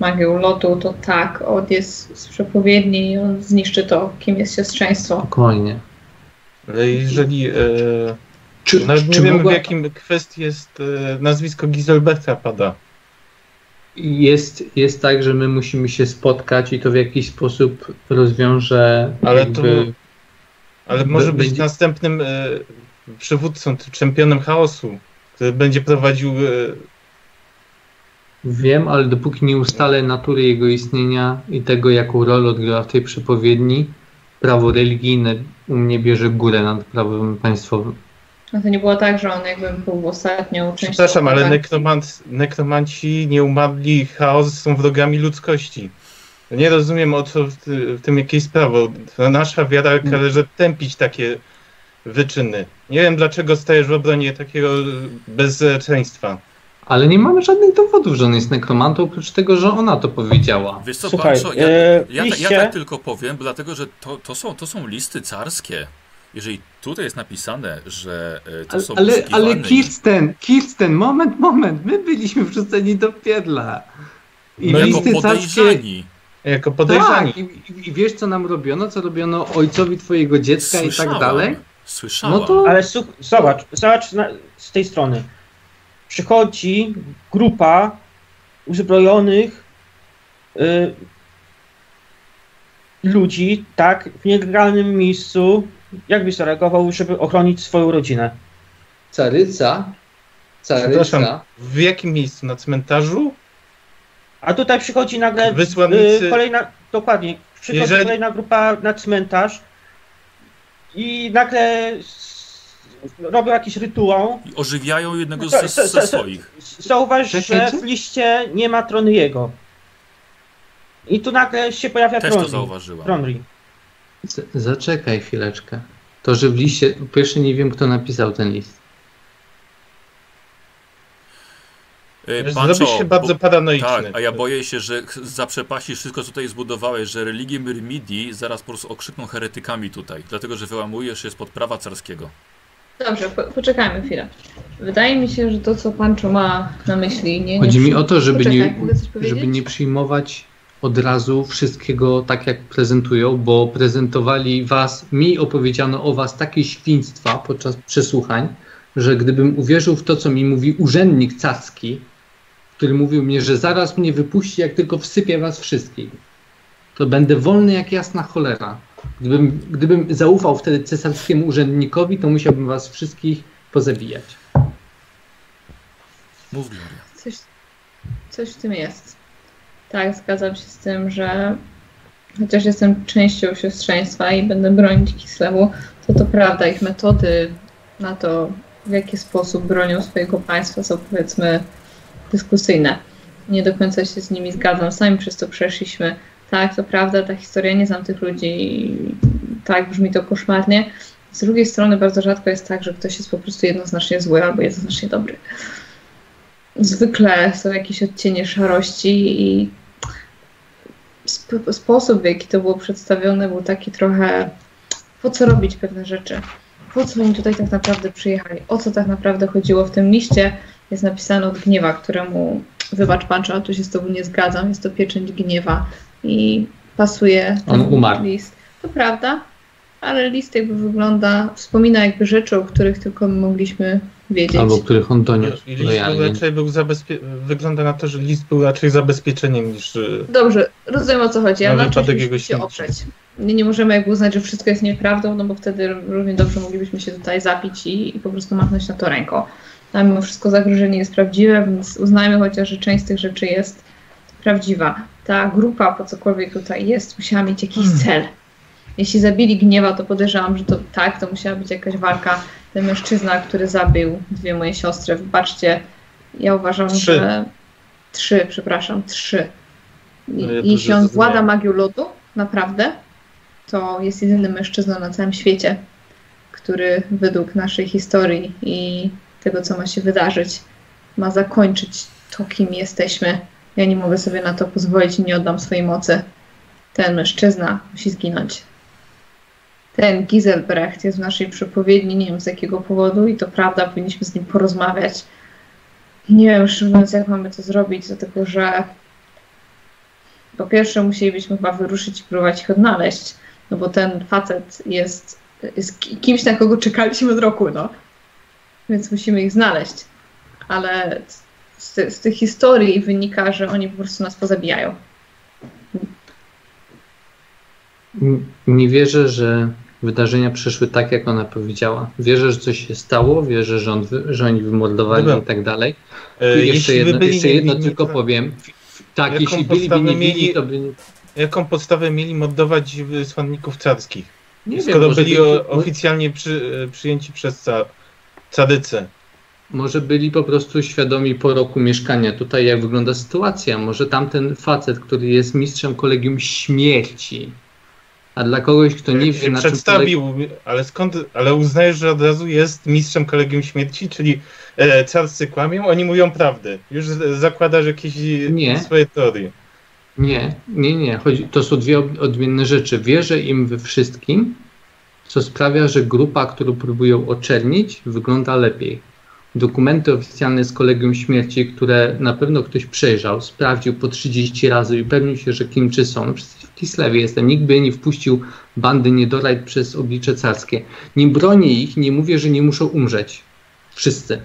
magią lotu, to tak, on jest z przepowiedni i on zniszczy to, kim jest siostrzeństwo. Spokojnie. Ale jeżeli... E, Czy, nawet nie czy wiem mogła- w jakim kwestii jest e, nazwisko Giselberta pada. jest, jest tak, że my musimy się spotkać i to w jakiś sposób rozwiąże Ale jakby... Ale Be- może być będzie- następnym e, przywódcą, czempionem chaosu, który będzie prowadził... E, Wiem, ale dopóki nie ustalę natury jego istnienia i tego, jaką rolę odgrywa w tej przepowiedni, prawo religijne u mnie bierze górę nad prawem państwowym. No to nie było tak, że on jakby był ostatnią częścią. przepraszam, ale tak? nekromant, nekromanci nie umarli, chaos są wrogami ludzkości. Nie rozumiem o co w, ty, w tym jakieś sprawo. Nasza wiara każe tępić takie wyczyny. Nie wiem dlaczego stajesz w obronie takiego bezeczeństwa. Ale nie mamy żadnych dowodów, że on jest nekromantą, oprócz tego, że ona to powiedziała. Wiesz co, Słuchaj, Pancho, ja, e, ja, ja, liście- tak tylko powiem, bo dlatego że to, to, są, to są listy carskie. Jeżeli tutaj jest napisane, że e, to Ale, są ale, ale Kirsten, Kirsten, moment, moment, my byliśmy wrzuceni do piedla. I No jako listy carskie... podejrzani. Jako podejrzani. Tak, i, i- i wiesz co nam robiono? Co robiono ojcowi twojego dziecka i tak dalej? Słyszałem. No to Ale słuch, zobacz, zobacz na, z tej strony. Przychodzi grupa uzbrojonych y, ludzi, tak, w nielegalnym miejscu. Jak byś zareagował, żeby ochronić swoją rodzinę? caryca, Przepraszam, caryca, w jakim miejscu? Na cmentarzu? A tutaj przychodzi nagle Wysłannicy- y, kolejna, dokładnie, przychodzi Jeżeli- kolejna grupa na cmentarz i nagle robią jakiś rytuał. I ożywiają jednego No ze, ze swoich. Zauważ, że w liście nie ma Tronyjego. I tu nagle się pojawia Też to Tronri. zauważyłem. Z- zaczekaj chwileczkę. To, że w liście, po pierwsze nie wiem, kto napisał ten list. E, Zrobisz się bardzo bo- paranoiczny. Tak, a ja boję się, że zaprzepaścisz wszystko, co tutaj zbudowałeś, że religię Myrmidii zaraz po prostu okrzykną heretykami tutaj, dlatego że wyłamujesz się spod prawa carskiego. Dobrze, po, poczekajmy chwilę. Wydaje mi się, że to, co Pancho ma na myśli, nie. nie Chodzi mi o to, żeby Poczekaj, nie, żeby nie przyjmować od razu wszystkiego tak, jak prezentują, bo prezentowali was, mi opowiedziano o was takie świństwa podczas przesłuchań, że gdybym uwierzył w to, co mi mówi urzędnik carski, który mówił mnie, że zaraz mnie wypuści, jak tylko wsypie was wszystkich, to będę wolny jak jasna cholera. Gdybym, gdybym zaufał wtedy cesarskiemu urzędnikowi, to musiałbym was wszystkich pozabijać. Mów, Gloria. Coś, coś w tym jest. Tak, zgadzam się z tym, że chociaż jestem częścią siostrzeństwa i będę bronić Kislewu, to to prawda, ich metody na to, w jaki sposób bronią swojego państwa są powiedzmy dyskusyjne. Nie do końca się z nimi zgadzam, sami przez to przeszliśmy. Tak, to prawda, ta historia, nie znam tych ludzi, tak, brzmi to koszmarnie. Z drugiej strony bardzo rzadko jest tak, że ktoś jest po prostu jednoznacznie zły albo jednoznacznie dobry. Zwykle są jakieś odcienie szarości i sp- sposób, w jaki to było przedstawione, był taki trochę po co robić pewne rzeczy? Po co oni tutaj tak naprawdę przyjechali? O co tak naprawdę chodziło w tym liście? Jest napisane od gniewa, któremu, wybacz Panczo, ale tu się z tobą nie zgadzam, jest to pieczęć gniewa i pasuje On umarł. list. To prawda, ale list jakby wygląda, wspomina jakby rzeczy, o których tylko mogliśmy wiedzieć. Albo których on doniósł I list był lojalnie. raczej był zabezpie... Wygląda na to, że list był raczej zabezpieczeniem niż... y, Dobrze, rozumiem o co chodzi, Na ale na czymś musimy się oprzeć. Nie, nie możemy jakby uznać, że wszystko jest nieprawdą, no bo wtedy równie dobrze moglibyśmy się tutaj zapić i, i po prostu machnąć na to ręką. A mimo wszystko zagrożenie jest prawdziwe, więc uznajmy chociaż, że część z tych rzeczy jest prawdziwa. Ta grupa, po cokolwiek tutaj jest, musiała mieć jakiś Hmm. cel. Jeśli zabili gniewa, to podejrzewam, że to tak, to musiała być jakaś walka. Ten mężczyzna, który zabił dwie moje siostry, wybaczcie, ja uważam, Trzy. że trzy, przepraszam, trzy. I, No ja jeśli on włada magią lodu, naprawdę, to jest jedynym mężczyzną na całym świecie, który według naszej historii i tego, co ma się wydarzyć, ma zakończyć to, kim jesteśmy. Ja nie mogę sobie na to pozwolić i nie oddam swojej mocy. Ten mężczyzna musi zginąć. Ten Giselbrecht jest w naszej przepowiedni, nie wiem z jakiego powodu i to prawda, powinniśmy z nim porozmawiać. Nie wiem, szczerze mówiąc, jak mamy to zrobić, dlatego że po pierwsze musielibyśmy chyba wyruszyć i próbować ich odnaleźć, no bo ten facet jest, jest ki- kimś, na kogo czekaliśmy od roku, no. Więc musimy ich znaleźć. Ale z, z tych historii wynika, że oni po prostu nas pozabijają. Nie wierzę, że wydarzenia przeszły tak, jak ona powiedziała. Wierzę, że coś się stało, wierzę, że, on, że oni wymordowali Dobra. i tak dalej. e, I jeszcze jeśli by jedno, byli jeszcze jedno tylko to- powiem. Tak, Jaką jeśli podstawę niewinni, mieli- to by... Jaką podstawę mieli mordować wysłanników carskich? Nie skoro wiem, byli byli, o, oficjalnie przy, e, przyjęci przez ca, cadycę. może byli po prostu świadomi po roku mieszkania tutaj, jak wygląda sytuacja. Może tamten facet, który jest mistrzem kolegium śmierci, a dla kogoś, kto nie wie, na czym przedstawił, ale skąd, ale uznajesz, że od razu jest mistrzem kolegium śmierci, czyli e, carscy kłamią, oni mówią prawdę. Już zakładasz jakieś Nie. swoje teorie. Nie, nie, nie. Chodzi, to są dwie odmienne rzeczy. Wierzę im we wszystkim, co sprawia, że grupa, którą próbują oczernić, wygląda lepiej. Dokumenty oficjalne z Kolegium Śmierci, które na pewno ktoś przejrzał, sprawdził po 30 razy i upewnił się, że kimczy są. No przecież w Kislewie jestem. Nikt by nie wpuścił bandy niedorajt przez oblicze carskie. Nie bronię ich, nie mówię, że nie muszą umrzeć. Wszyscy.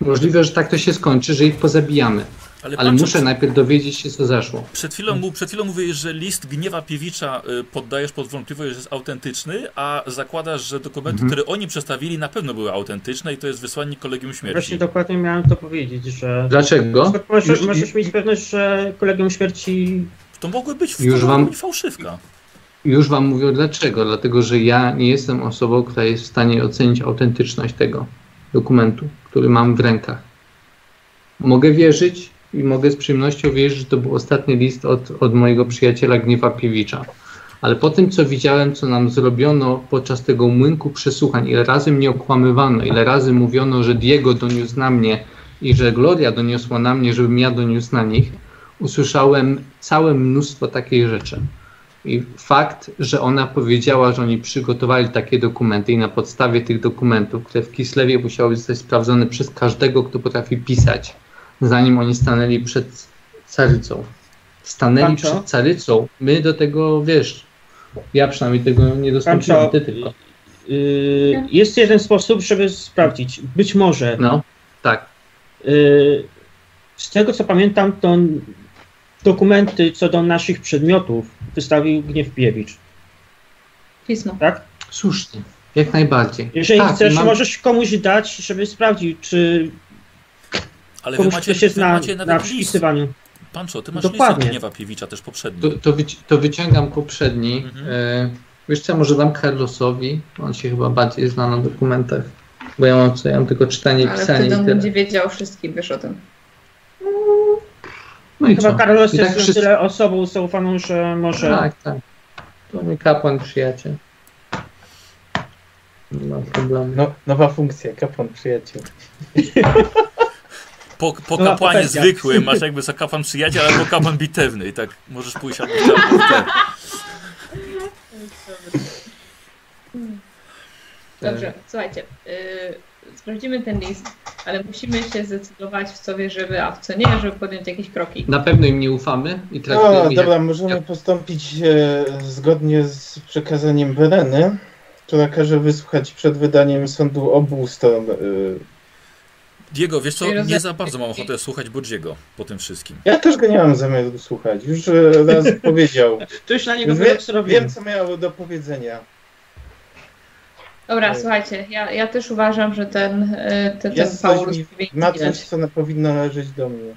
Możliwe, że tak to się skończy, że ich pozabijamy. Ale Pancho, muszę najpierw dowiedzieć się, co zaszło. Przed chwilą, mu- przed chwilą mówiłeś, że list Gniewa Piewicza y, poddajesz pod wątpliwość, że jest autentyczny, a zakładasz, że dokumenty, Mhm. które oni przedstawili, na pewno były autentyczne i to jest wysłannik Kolegium Śmierci. Właśnie dokładnie miałem to powiedzieć, że... Dlaczego? Możesz, możesz mieć pewność, że kolegium śmierci To mogły być, Już wam- być fałszywka. Już wam mówię dlaczego. Dlatego, że ja nie jestem osobą, która jest w stanie ocenić autentyczność tego dokumentu, który mam w rękach. Mogę wierzyć i mogę z przyjemnością wierzyć, że to był ostatni list od, od mojego przyjaciela Gniewa Piewicza. Ale po tym, co widziałem, co nam zrobiono podczas tego młynku przesłuchań, ile razy mnie okłamywano, ile razy mówiono, że Diego doniósł na mnie i że Gloria doniosła na mnie, żebym ja doniósł na nich, usłyszałem całe mnóstwo takich rzeczy. I fakt, że ona powiedziała, że oni przygotowali takie dokumenty i na podstawie tych dokumentów, które w Kislewie musiały zostać sprawdzone przez każdego, kto potrafi pisać, zanim oni stanęli przed carycą. Stanęli Pancho? przed carycą. My do tego, wiesz, ja przynajmniej tego nie dostąpiłem, ty tylko. yy, jest jeden sposób, żeby sprawdzić. Być może No, tak. yy, z tego co pamiętam, to dokumenty co do naszych przedmiotów wystawił Gniew Piewicz, Pismo. tak? Słusznie. Jak najbardziej. Jeżeli tak, chcesz, mam- możesz komuś dać, żeby sprawdził, czy Ale wy macie, ktoś jest wy na, macie na nawet list. przypisywaniu. Pancho, ty masz Dokładnie. listę Gniewa Piewicza też poprzedni. To, to, wyci- to wyciągam poprzedni. Mhm. E, wiesz co, może dam Carlosowi. On się chyba bardziej zna na dokumentach. Bo ja mam co, ja mam tylko czytanie i Ale pisanie. wtedy i on będzie wiedział wszystkim, wiesz o tym. No i Chyba co? Carlos I jest tak na wszyscy- tyle osobą zaufaną, że może... Tak, tak. To mój kapłan przyjaciel. Nie ma problemu. No, nowa funkcja, kapłan przyjaciel. Po, po No, kapłanie zwykłym masz jakby za kapłan przyjaciel, albo kapłan bitewny i tak możesz pójść albo te. Dobrze, słuchajcie. Yy, sprawdzimy ten list, ale musimy się zdecydować, w co wierzymy, a w co nie, żeby podjąć jakieś kroki. Na pewno im nie ufamy i traktujemy No, dobra, jak... możemy postąpić e, zgodnie z przekazaniem Wereny, która każe wysłuchać przed wydaniem sądu obu stron. E, Diego, wiesz co, nie za bardzo mam ochotę słuchać Bodziego po tym wszystkim. ja też go nie mam zamiaru słuchać. Już e, raz powiedział. To już na niego Wie, wiem, co miał do powiedzenia. Dobra, Ej. słuchajcie, ja, ja też uważam, że ten, yy, ten, ten Paulus mi, powinien ma coś, co na, powinno należeć do mnie.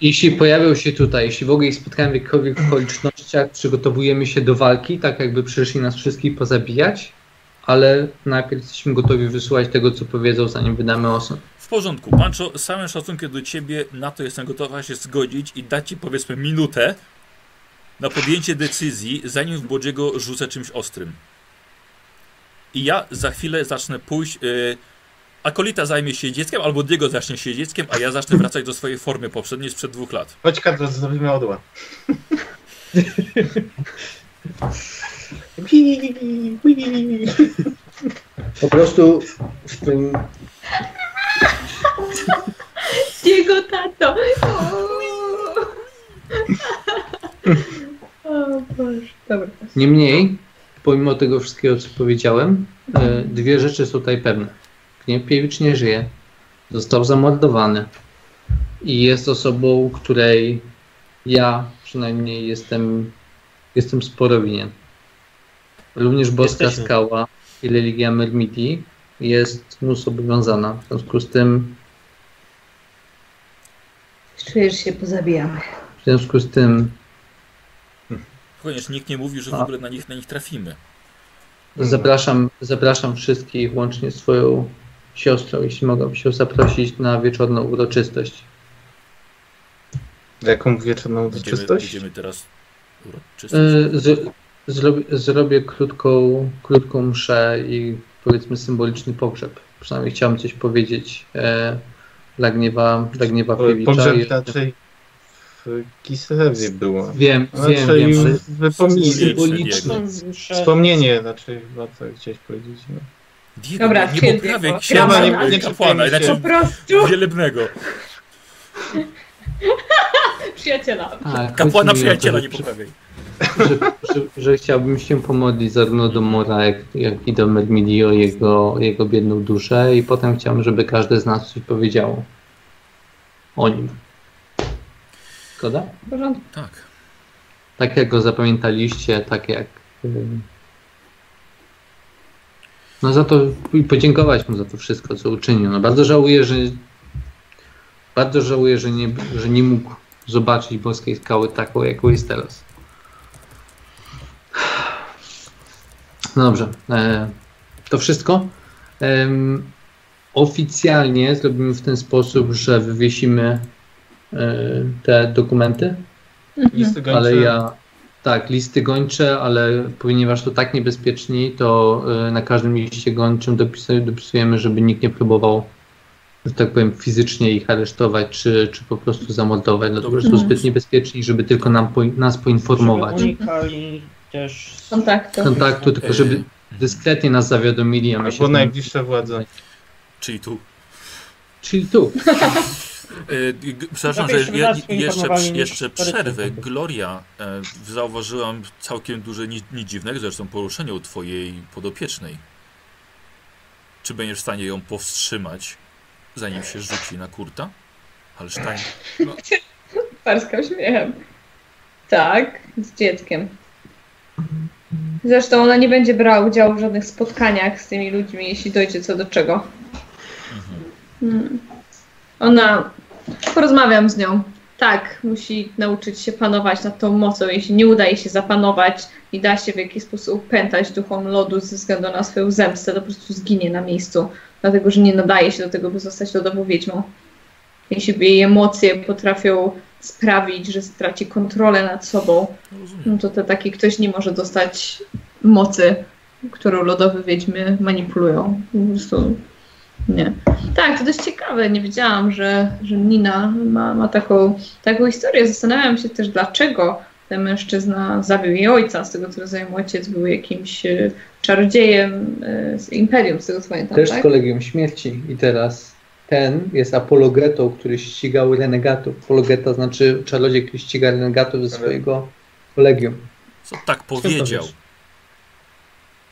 Jeśli pojawią się tutaj, jeśli w ogóle ich spotkałem w jakichkolwiek okolicznościach, przygotowujemy się do walki, tak jakby przyszli nas wszystkich pozabijać, ale najpierw jesteśmy gotowi wysłuchać tego, co powiedzą, zanim wydamy osąd. W porządku, Pancho, z całym szacunkiem do ciebie, na to jestem gotowa się zgodzić i dać ci powiedzmy minutę na podjęcie decyzji, zanim w Bodziego rzucę czymś ostrym. I ja za chwilę zacznę pójść. Yy, Akolita zajmie się dzieckiem, albo Diego zacznie się dzieckiem, a ja zacznę wracać do swojej formy poprzedniej sprzed dwóch lat. Chodź, Karol, zrobimy odła. Po prostu w tym Jego tato! O Boże, dobra. Niemniej, pomimo tego wszystkiego, co powiedziałem, e, dwie rzeczy są tutaj pewne. Gniepiewicz nie żyje, został zamordowany i jest osobą, której ja przynajmniej jestem, jestem sporo winien. Również Boska Jesteśmy. Skała i religia Mermiti jest mu zobowiązana. W związku z tym, Czujesz się pozabijamy. w związku z tym Chociaż nikt nie mówi, że w ogóle na nich, na nich trafimy. Zapraszam, zapraszam wszystkich, łącznie z Twoją siostrą, jeśli mogę się zaprosić na wieczorną uroczystość. Jaką wieczorną uroczystość? będziemy teraz E, uroczystość. Z, zrobię, zrobię krótką, krótką mszę i powiedzmy symboliczny pogrzeb. Przynajmniej chciałem coś powiedzieć e, dla gniewa, dla gniewa Piewicza. Pogrzeb I- raczej w Kislewie było. Wiem, wiem, Raczej wiem. że- wypomnij, symboliczny. wspomnienie raczej chyba co chciałeś powiedzieć. No. Diego, Dobra, nie, nie Diego. księdza Gramy, nie, nie kapłana, znaczy Po prostu wielebnego. przyjaciela. Tak, Kapłana przyjaciela nie poprawiaj. Że, że, że chciałbym się pomodlić zarówno do Mora, jak, jak i do Medmidi o jego, jego biedną duszę i potem chciałbym, żeby każdy z nas coś powiedziało o nim. Zgoda? W porządku. Tak. Tak jak go zapamiętaliście, tak jak... No za to i podziękować mu za to wszystko, co uczynił. No bardzo żałuję, że bardzo żałuję, że nie, że nie mógł zobaczyć boskiej skały taką, jaką jest teraz. No dobrze. E, to wszystko. Oficjalnie zrobimy w ten sposób, że wywiesimy e, te dokumenty, Listy gończe. ale ja tak, listy gończe, ale ponieważ to tak niebezpieczni, to e, na każdym liście gończym dopisujemy, dopisujemy, żeby nikt nie próbował, że tak powiem, fizycznie ich aresztować, czy, czy po prostu zamordować, dlatego że są Mhm. zbyt niebezpieczni, żeby tylko nam po, nas poinformować. Żeby unikali też... Kontaktu. Kontaktu, tylko żeby dyskretnie nas zawiadomili, a my się Albo tym- najbliższa władza. Czyli tu. Czyli tu. E, Przepraszam, że je, jeszcze, jeszcze przerwę. Gloria, e, zauważyłam całkiem duże nic, nic dziwnego zresztą poruszenie u twojej podopiecznej. Czy będziesz w stanie ją powstrzymać, zanim się rzuci na kurta? Halstein. Parskał śmiechem. Tak, z dzieckiem. Zresztą ona nie będzie brała udziału w żadnych spotkaniach z tymi ludźmi, jeśli dojdzie co do czego. Mhm. Ona Porozmawiam z nią. Tak, musi nauczyć się panować nad tą mocą. Jeśli nie uda jej się zapanować i da się w jakiś sposób pętać duchom lodu ze względu na swoją zemstę, to po prostu zginie na miejscu. Dlatego, że nie nadaje się do tego, by zostać lodową wiedźmą. Jeśli jej emocje potrafią sprawić, że straci kontrolę nad sobą, no to te, taki ktoś nie może dostać mocy, którą lodowe wiedźmy manipulują. Po prostu nie. Tak, to dość ciekawe. Nie wiedziałam, że, że Nina ma, ma taką, taką historię. Zastanawiam się też, dlaczego ten mężczyzna zabił jej ojca. Z tego co rozumiem, ojciec był jakimś e, czarodziejem e, z Imperium, z tego co pamiętam, Też z tak? kolegium śmierci. I teraz ten jest apologetą, który ścigał renegatów. Apologeta znaczy czarodziej, który ściga renegatów ze swojego kolegium. Co tak powiedział?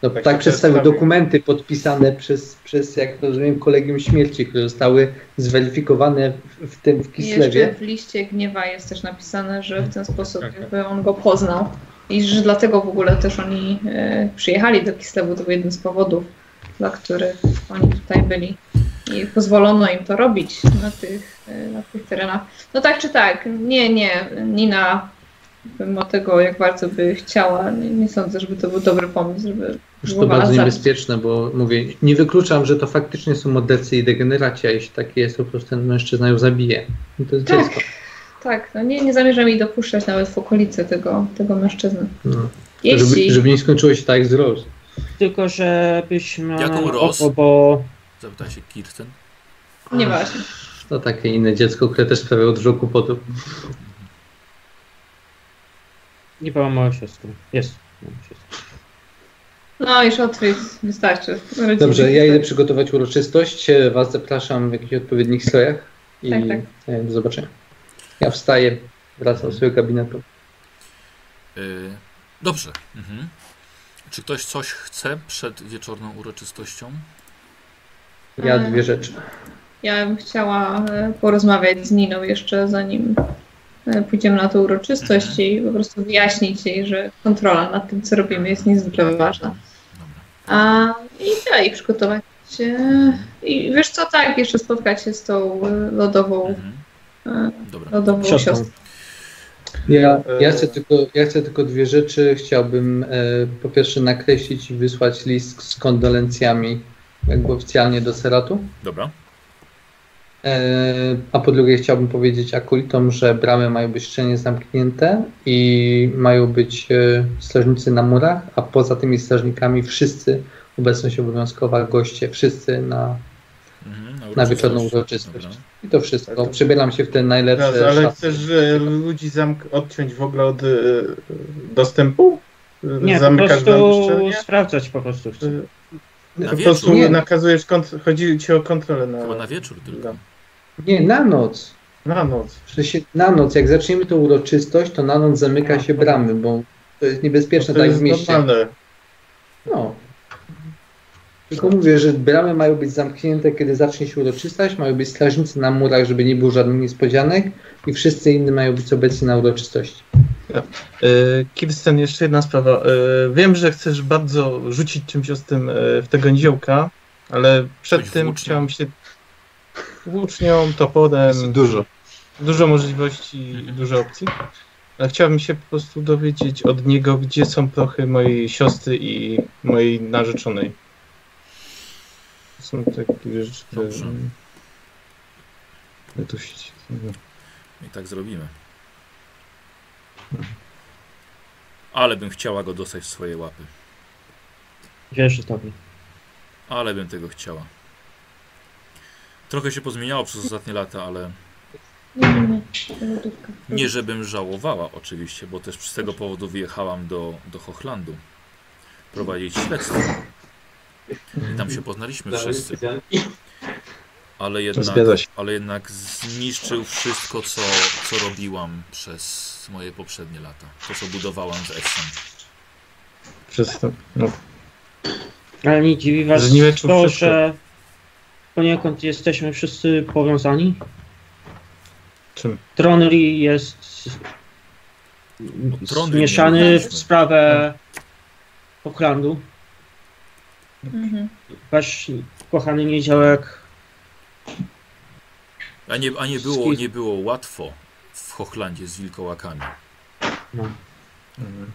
No, Tak tak przedstawił dokumenty podpisane przez, przez, jak rozumiem, kolegium śmierci, które zostały zweryfikowane w, w tym w I Kislewie. jeszcze w liście gniewa jest też napisane, że w ten sposób Tak, tak. jakby on go poznał. I że dlatego w ogóle też oni e, przyjechali do Kislewu. To był jeden z powodów, dla których oni tutaj byli. I pozwolono im to robić na tych, e, na tych terenach. No tak czy tak, nie, nie. Nina, mimo tego, jak bardzo by chciała, nie, nie sądzę, żeby to był dobry pomysł, żeby Już to bardzo zabić. niebezpieczne, bo mówię, nie wykluczam, że to faktycznie są mordercy i degeneraci, a jeśli takie jest, to po prostu ten mężczyzna ją zabije. I to jest Tak. dziecko. Tak, no nie, nie zamierzam jej dopuszczać nawet w okolicy tego, tego mężczyzny. No. Jeśli... Żeby, żeby nie skończyło się tak jak z Rose. Tylko żebyś miał Jaką na Ros? oko, bo Zapytał się Kirsten. Nieważne. To takie inne dziecko, które też sprawiało dużo kłopotów. nie była mała siostra. Jest. No już odkryć wystarczy. Rodziny. Dobrze, ja idę przygotować uroczystość. Was zapraszam w jakichś odpowiednich strojach i Tak, tak. e, do zobaczenia. Ja wstaję, wracam do swojego gabinetu. Yy, dobrze. Mhm. Czy ktoś coś chce przed wieczorną uroczystością? Ja dwie rzeczy. Ja bym chciała e, porozmawiać z Niną jeszcze zanim e, pójdziemy na tę uroczystość i po prostu wyjaśnić jej, że kontrola nad tym, co robimy jest niezwykle ważna. A i dalej przygotować się. I wiesz co, tak, jeszcze spotkać się z tą e, lodową, Mhm. Dobra. lodową Siostrą. siostrą. Ja, ja, chcę tylko, ja chcę tylko dwie rzeczy. Chciałbym e, po pierwsze nakreślić i wysłać list z kondolencjami jakby oficjalnie do Seratu. Dobra. E, A po drugie chciałbym powiedzieć akolitom, że bramy mają być szczelnie zamknięte i mają być e, strażnicy na murach, a poza tymi strażnikami wszyscy, obecność obowiązkowa, goście, wszyscy na... Mhm. Na wieczorną uroczystość. Dobra. I to wszystko. Tak, to- Przebieram się w te najlepsze Teraz, ale szafy. chcesz że ludzi zamk- odciąć w ogóle od y, dostępu? Nie, po Zamykasz nam prostu sprawdzać po prostu chcę. Y, Na Po wieczór. prostu Nie. nakazujesz, kont- chodzi ci o kontrolę na, Chyba na wieczór tylko. Nie, na noc. na noc. Sensie na noc, jak zaczniemy tą uroczystość, to na noc zamyka się bramy, bo to jest niebezpieczne to tak jest w mieście. normalne. No. Tylko mówię, że bramy mają być zamknięte, kiedy zacznie się uroczystość, mają być strażnicy na murach, żeby nie było żadnych niespodzianek i wszyscy inni mają być obecni na uroczystości. Y, Kirsten, jeszcze jedna sprawa. Y, Wiem, że chcesz bardzo rzucić czymś o tym y, w tego niziołka, ale przed Coś tym włócznią. chciałem się włócznią, toporem, Dużo. dużo możliwości i dużo opcji. Ale chciałbym się po prostu dowiedzieć od niego, gdzie są prochy mojej siostry i mojej narzeczonej. To są takie rzeczy, które... Dobrze. I tak zrobimy. Ale bym chciała go dostać w swoje łapy. Wierzę tobie. Ale bym tego chciała. Trochę się pozmieniało przez ostatnie lata, ale Nie, nie, nie. Lodówka. nie żebym żałowała oczywiście, bo też z tego powodu wyjechałam do, do Hochlandu prowadzić śledztwo. I tam się poznaliśmy wszyscy. Ale jednak, ale jednak zniszczył wszystko, co, co robiłam przez moje poprzednie lata. To, co budowałam z Essem. Przez to, no, Ale nie dziwi was Zniweczył to, wszystko. że poniekąd jesteśmy wszyscy powiązani? czym? Tronry jest Tronry zmieszany nie w sprawę Hochlandu. Mhm. Wasz kochany niedziałek A nie, a nie, było, nie było łatwo w Hochlandzie z wilkołakami. No. Mhm.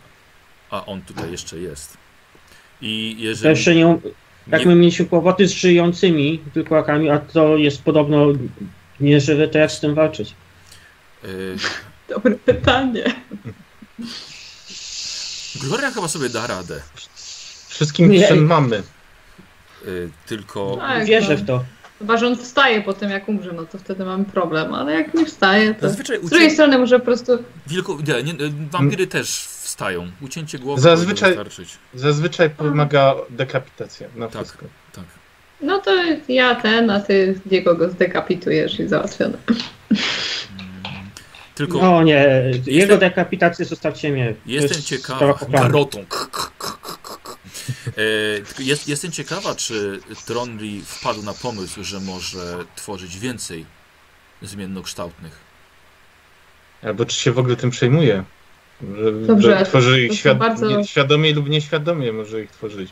A on tutaj jeszcze jest. I To jeżeli. jeszcze nie, jak nie my mieliśmy kłopoty z żyjącymi wilkołakami, a to jest podobno nieżywe, to jak z tym walczyć? y, Dobre pytanie. Gloria chyba sobie da radę. Wszystkim czym mamy. Y, tylko. Tak, Wierzę no. w to. Chyba, że on wstaje po tym, jak umrze, no to wtedy mamy problem. Ale jak nie wstaje, to... Zazwyczaj Z drugiej strony może po prostu... Wilko... nie, nie, wampiry też wstają. Ucięcie głowy Zazwyczaj-. Zazwyczaj pomaga dekapitacja na Tak. wszystko. Tak. No to ja ten, a ty Diego go zdekapitujesz i załatwione. Tylko No nie, jego dekapitację zostawcie mnie. Jestem pokoju. Garotą. K, k, k, k, k. Tylko jest, jestem ciekawa, czy Tronli wpadł na pomysł, że może tworzyć więcej zmiennokształtnych. Albo czy się w ogóle tym przejmuje. Że Dobrze, tworzy ich świad... bardzo- nie, świadomie lub nieświadomie może ich tworzyć.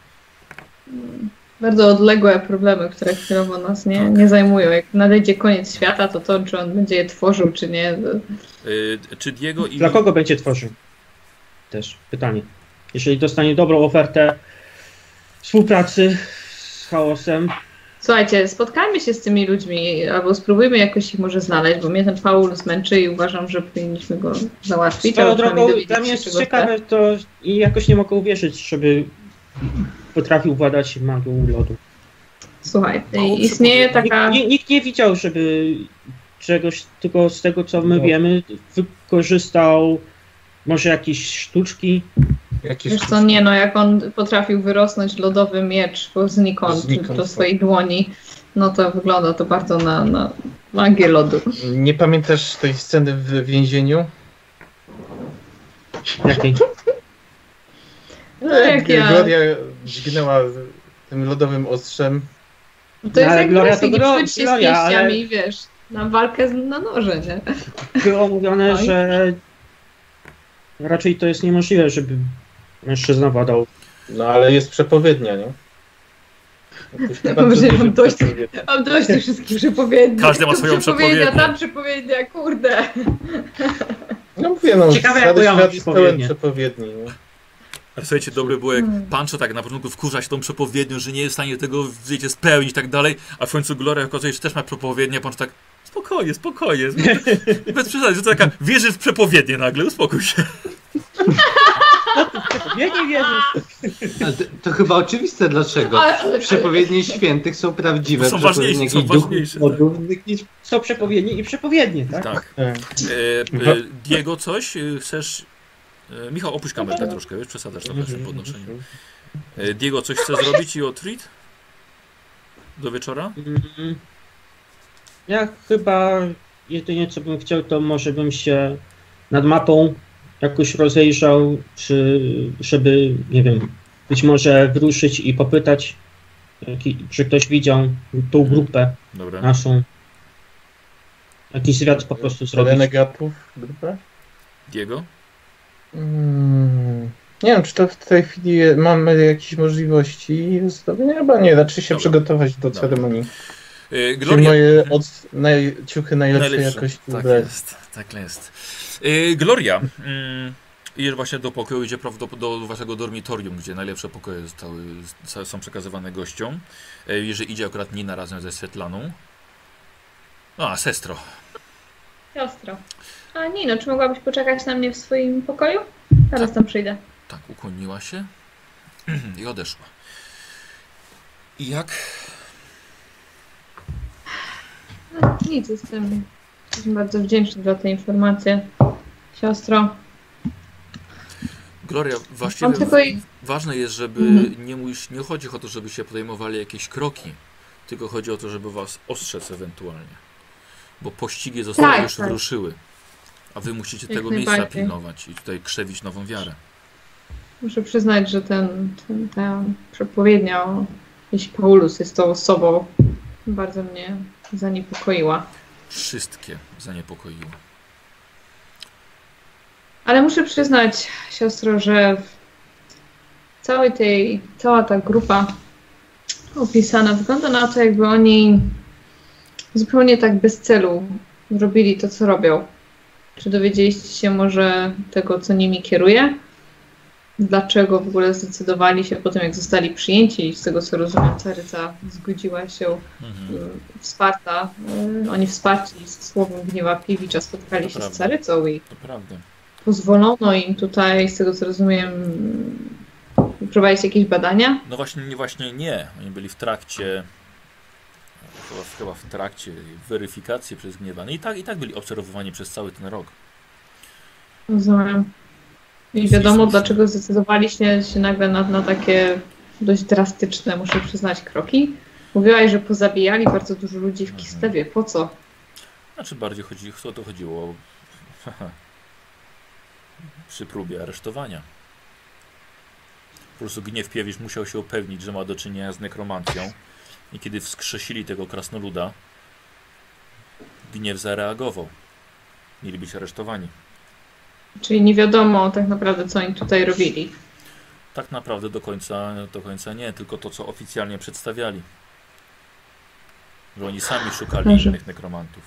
Bardzo odległe problemy, które chwilowo nas nie, nie zajmują. Jak nadejdzie koniec świata, to to, czy on będzie je tworzył, czy nie. to- E, czy Diego i. Dla kogo będzie tworzył? Też pytanie. Jeżeli dostanie dobrą ofertę współpracy z chaosem, Słuchajcie, spotkajmy się z tymi ludźmi, albo spróbujmy jakoś ich może znaleźć, bo mnie ten Paul zmęczy i uważam, że powinniśmy go załatwić. swoją drogą dla mnie jest ciekawe to i jakoś nie mogę uwierzyć, żeby potrafił władać magią lodu. Słuchaj, Mało istnieje taka... Nikt, nikt nie widział, żeby czegoś, tylko z tego co my No. wiemy, wykorzystał może jakieś sztuczki. Jakieś Wiesz co, nie no, jak on potrafił wyrosnąć lodowy miecz znikąd, Znikąd, do tak. swojej dłoni, no to wygląda to bardzo na, na magię lodu. Nie pamiętasz tej sceny w więzieniu? Jakiej? No jak ja... Gloria dźgnęła tym lodowym ostrzem. To jest ale jak Gloria to przyjdź się z ale- pięściami, wiesz, na walkę z, na noże, nie? Było mówione, Oj. że raczej to jest niemożliwe, żeby mężczyzna władał. No ale jest przepowiednia, nie? Powiedziałam dużo dość. Mam dość tych wszystkich przepowiedni. Każdy ma swoją przepowiednię. tam przepowiednia, kurde. No mówię, no, Ciekawe, jaką ja mam przepowiednię. przepowiedni. Nie? Ale słuchajcie, dobre było jak Hmm. Pancho tak na początku wkurza się tą przepowiednią, że nie jest w stanie tego wiecie, spełnić i tak dalej, a w końcu Gloria okazuje się, że też ma przepowiednię, a Pancho tak spokojnie, spokojnie. Bez przesady, że to taka wierzy w przepowiednię nagle, uspokój się. Ja nie wierzę. To, to chyba oczywiste dlaczego. Przepowiednie świętych są prawdziwe. Są ważniejsze, są ważniejsze, modlnych niż Są przepowiednie i przepowiednie, tak? Tak. E, E, e, Diego, coś e, chcesz... E, Michał, opuść kamerę tak troszkę, wiesz, przesadzasz trochę z tym podnoszeniem. E, Diego, coś chce zrobić i otrit? Do wieczora? Mm, Ja chyba jedynie co bym chciał, to może bym się nad mapą jakoś rozejrzał, czy żeby, nie wiem, być może wyruszyć i popytać, jaki, czy ktoś widział tą grupę Dobra. naszą. Jakiś zwiat po prostu zrobić. Renegatów grupę? Diego? Mm, nie wiem, czy to w tej chwili mamy jakieś możliwości zdobyenia? Chyba nie, raczej się Dobra. przygotować do Dobra. ceremonii. Czy Gloria... moje od, naj, ciuchy najlepszej Najlepsze. jakości Tak jest, tak jest. E, Gloria, mm, idziesz właśnie do pokoju, idzie do waszego dormitorium, gdzie najlepsze pokoje zostały, są przekazywane gościom. Jeżeli idzie akurat Nina razem ze Svetlaną. No, a sestro. Siostro. A Nino, czy mogłabyś poczekać na mnie w swoim pokoju? Zaraz tam przyjdę. Tak, ukłoniła się i odeszła. I jak? No, nic, jestem, jestem bardzo wdzięczny za te informacje. Siostro, Gloria, właściwie tylko ważne jest, żeby Mhm. nie, mus- nie chodzi o to, żeby się podejmowali jakieś kroki, tylko chodzi o to, żeby was ostrzec ewentualnie. Bo pościgi zostały Tak, już tak. wyruszyły, a wy musicie Jak tego miejsca pilnować i tutaj krzewić nową wiarę. Muszę przyznać, że ten, ten, ta przepowiednia o jeśli Paulus jest tą osobą, bardzo mnie zaniepokoiła. Wszystkie zaniepokoiło. Ale muszę przyznać, siostro, że w całej tej, cała ta grupa opisana wygląda na to, jakby oni zupełnie tak bez celu robili to, co robią. Czy dowiedzieliście się może tego, co nimi kieruje? Dlaczego w ogóle zdecydowali się po tym, jak zostali przyjęci i z tego, co rozumiem, Caryca zgodziła się Mhm. y, wsparta, y, oni wsparci słowem gniewa Piewicza spotkali się z Prawda. Carycą i To prawda. pozwolono im tutaj, z tego co rozumiem, prowadzić jakieś badania. No właśnie, nie, właśnie nie. Oni byli w trakcie, chyba, chyba w trakcie weryfikacji przez gniewany. I tak, I tak byli obserwowani przez cały ten rok. Rozumiem. I wiadomo, jest- dlaczego zdecydowaliście się nagle na, na takie dość drastyczne, muszę przyznać, kroki. Mówiłaś, że pozabijali bardzo dużo ludzi w Kislewie. Po co? Znaczy bardziej chodzi, o to chodziło przy próbie aresztowania. Po prostu gniew Piewicz musiał się upewnić, że ma do czynienia z nekromancją i kiedy wskrzesili tego krasnoluda, gniew zareagował. Mieli być aresztowani. Czyli nie wiadomo tak naprawdę, co oni tutaj robili. Tak naprawdę do końca, do końca nie, tylko to, co oficjalnie przedstawiali. Że oni sami szukali Może. innych nekromantów.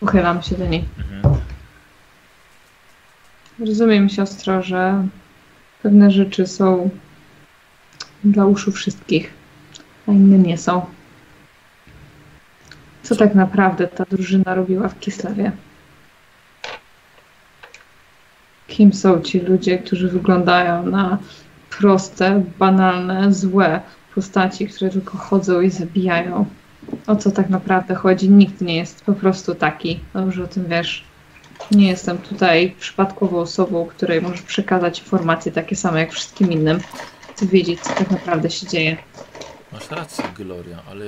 Uchylam się do niej. Mhm. Rozumiem, siostro, że pewne rzeczy są dla uszu wszystkich, a inne nie są. Co tak naprawdę ta drużyna robiła w Kislewie? Kim są ci ludzie, którzy wyglądają na proste, banalne, złe postaci, które tylko chodzą i zabijają? O co tak naprawdę chodzi? Nikt nie jest po prostu taki. Dobrze o tym wiesz. Nie jestem tutaj przypadkową osobą, której możesz przekazać informacje takie same jak wszystkim innym. Chcę wiedzieć, co tak naprawdę się dzieje. Masz rację, Gloria, ale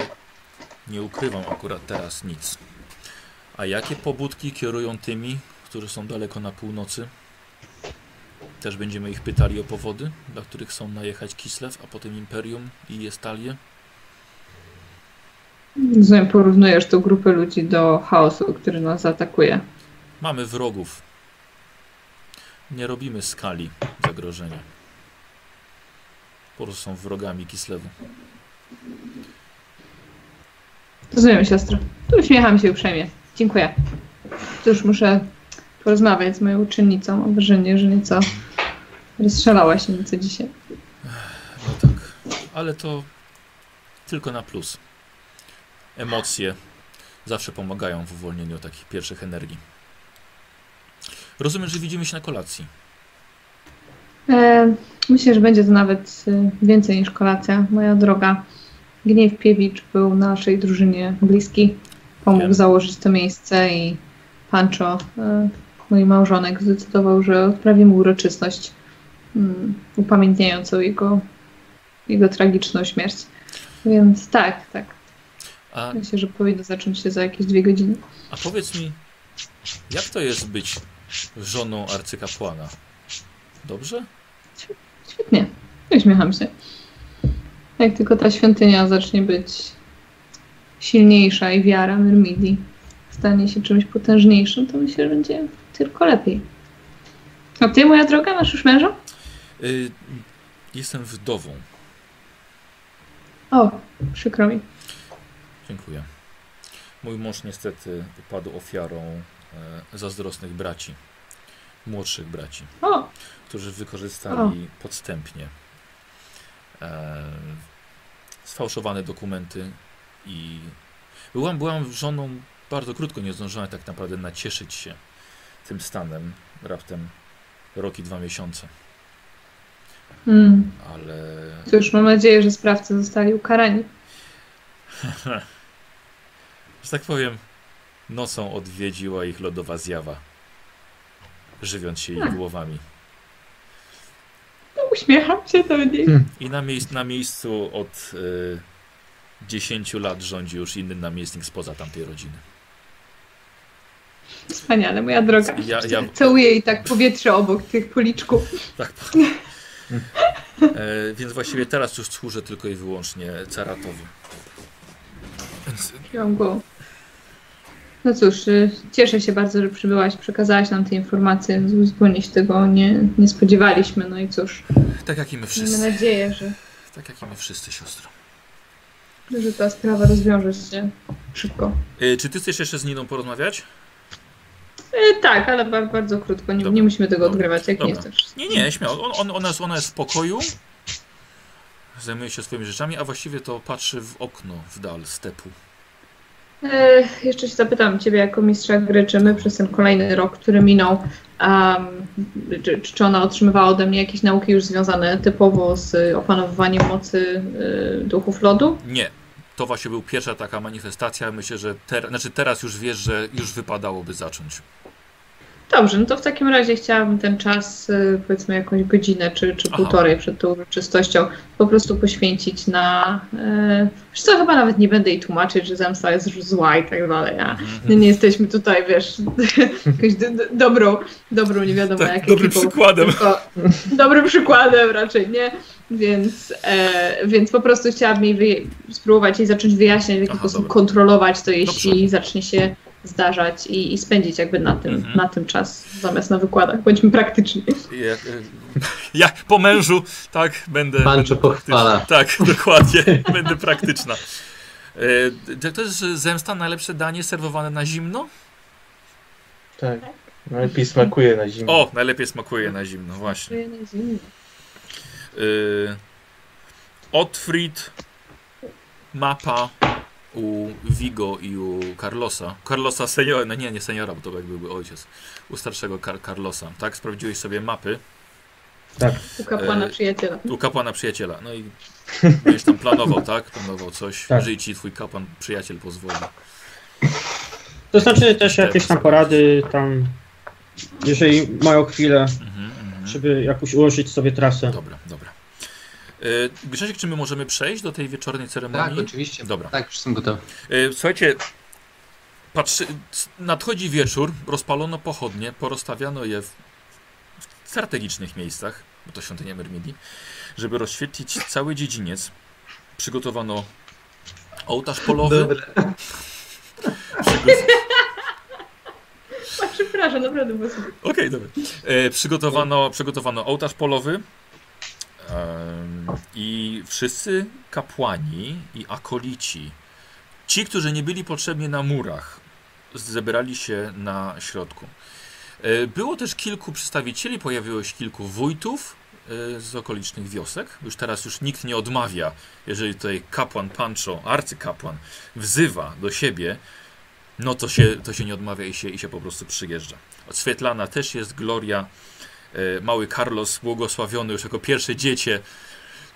nie ukrywam akurat teraz nic. A jakie pobudki kierują tymi, którzy są daleko na północy? Też będziemy ich pytali o powody, dla których chcą najechać Kislew, a potem Imperium i Jestalię? Rozumiem, porównujesz tą grupę ludzi do chaosu, który nas zaatakuje. Mamy wrogów. Nie robimy skali zagrożenia. Po prostu są wrogami Kislewu. Rozumiem, siostro. Tu uśmiecham się uprzejmie. Dziękuję. Cóż, muszę porozmawiać z moją uczennicą. Mam wrażenie, że nieco rozstrzelała się nieco dzisiaj. No tak, ale to tylko na plus. Emocje zawsze pomagają w uwolnieniu takich pierwszych energii. Rozumiem, że widzimy się na kolacji. E, myślę, że będzie to nawet e, więcej niż kolacja. Moja droga. Gniew Piewicz był naszej drużynie bliski. Pomógł Wiem. założyć to miejsce i Pancho, e, mój małżonek, zdecydował, że odprawimy uroczystość mm, upamiętniającą jego, jego tragiczną śmierć. Więc tak, tak. A, Myślę, że powinno zacząć się za jakieś dwie godziny. a powiedz mi, jak to jest być żoną arcykapłana? Dobrze? Świetnie. Uśmiecham się. Jak tylko ta świątynia zacznie być silniejsza i wiara Myrmidii stanie się czymś potężniejszym, to myślę, że będzie tylko lepiej. A ty, moja droga, masz już męża? Y, jestem wdową. O, przykro mi. Dziękuję. Mój mąż niestety padł ofiarą e, zazdrosnych braci. Młodszych braci. O, którzy wykorzystali podstępnie e, sfałszowane dokumenty i byłam, byłam żoną bardzo krótko, nie zdążyłam tak naprawdę nacieszyć się tym stanem raptem rok i dwa miesiące, mm. ale cóż, mam nadzieję, że sprawcy zostali ukarani. że tak powiem nocą odwiedziła ich lodowa zjawa, żywiąc się ich głowami. No, uśmiecham się do niej. I na, miejsc, na miejscu od y, 10 lat rządzi już inny namiestnik spoza tamtej rodziny. Wspaniale, moja droga. Ja, ja, Całuję jej tak powietrze obok tych policzków. tak, e, więc właściwie teraz już służę tylko i wyłącznie Caratowi. Więc go. No cóż, y, cieszę się bardzo, że przybyłaś, przekazałaś nam te informacje. Zupełnie się tego nie, nie spodziewaliśmy. No i cóż, tak jak i my mamy wszyscy. nadzieję, że Tak jak i my wszyscy, siostro. że ta sprawa rozwiąże się szybko. Y, czy ty chcesz jeszcze z Niną porozmawiać? E, tak, ale bardzo, bardzo krótko. Nie, nie musimy tego Dobra. odgrywać, jak nie Dobra. chcesz. Nie, nie, śmiało. On, on, ona, jest, ona jest w pokoju, zajmuje się swoimi rzeczami, a właściwie to patrzy w okno w dal stepu. E, jeszcze się zapytam Ciebie jako mistrza gry, czy my przez ten kolejny rok, który minął, em, czy, czy ona otrzymywała ode mnie jakieś nauki już związane typowo z opanowywaniem mocy e, duchów lodu? Nie. To właśnie był pierwsza taka manifestacja. Myślę, że ter, znaczy teraz już wiesz, że już wypadałoby zacząć. Dobrze, no to w takim razie chciałabym ten czas, e, powiedzmy jakąś godzinę czy, czy Aha. półtorej przed tą uroczystością po prostu poświęcić na... E, wiesz co, chyba nawet nie będę jej tłumaczyć, że zemsta jest zła i tak dalej. A Mhm. my nie jesteśmy tutaj, wiesz, jakąś do, do, dobrą, dobrą, nie wiadomo Tak, jak dobrym ekipą, przykładem. Tylko dobrym przykładem raczej, nie? Więc, e, więc po prostu chciałabym jej spróbować jej zacząć wyjaśniać, w jaki Aha, sposób dobra. kontrolować to, jeśli Dobrze. zacznie się zdarzać i, i spędzić jakby na tym, Mhm. na tym czas, zamiast na wykładach. Bądźmy praktyczni. Ja, ja po mężu, tak, będę. Pancho pochwala. Tak, dokładnie, będę praktyczna. E, to jest zemsta najlepsze danie serwowane na zimno? Tak. Najlepiej smakuje na zimę. O, najlepiej smakuje na zimno, właśnie. Y, Otfrid, mapa u Vigo i u Carlosa. Carlosa seniora, no nie, nie seniora, bo to jakby był ojciec. U starszego Car Carlosa, tak? Sprawdziłeś sobie mapy U kapłana E, przyjaciela. u kapłana przyjaciela. No i będziesz tam planował, tak? Planował coś, Tak. jeżeli ci twój kapłan przyjaciel pozwoli. To znaczy też jakieś tam porady tam, jeżeli mają chwilę, Mhm, mhm. żeby jakoś ułożyć sobie trasę. Dobra, dobra. Y, Grzesiek, czy my możemy przejść do tej wieczornej Tak, ceremonii? oczywiście. Dobra. Tak, już jestem gotowy. E, Słuchajcie, patrzy, nadchodzi wieczór, rozpalono pochodnie, porozstawiano je w strategicznych miejscach, bo to świątynia Mermidi, żeby rozświetlić cały dziedziniec. Przygotowano ołtarz polowy. A, przepraszam, naprawdę. Okej, dobra. E, przygotowano, przygotowano ołtarz polowy i wszyscy kapłani i akolici, ci, którzy nie byli potrzebni na murach, zebrali się na środku. E, było też kilku przedstawicieli, pojawiło się kilku wójtów e, z okolicznych wiosek. Już teraz już nikt nie odmawia, jeżeli tutaj kapłan Pancho, arcykapłan, wzywa do siebie, no to się, to się nie odmawia i się, i się po prostu przyjeżdża. Odświetlana też jest Gloria. E, Mały Carlos, błogosławiony już jako pierwsze dziecię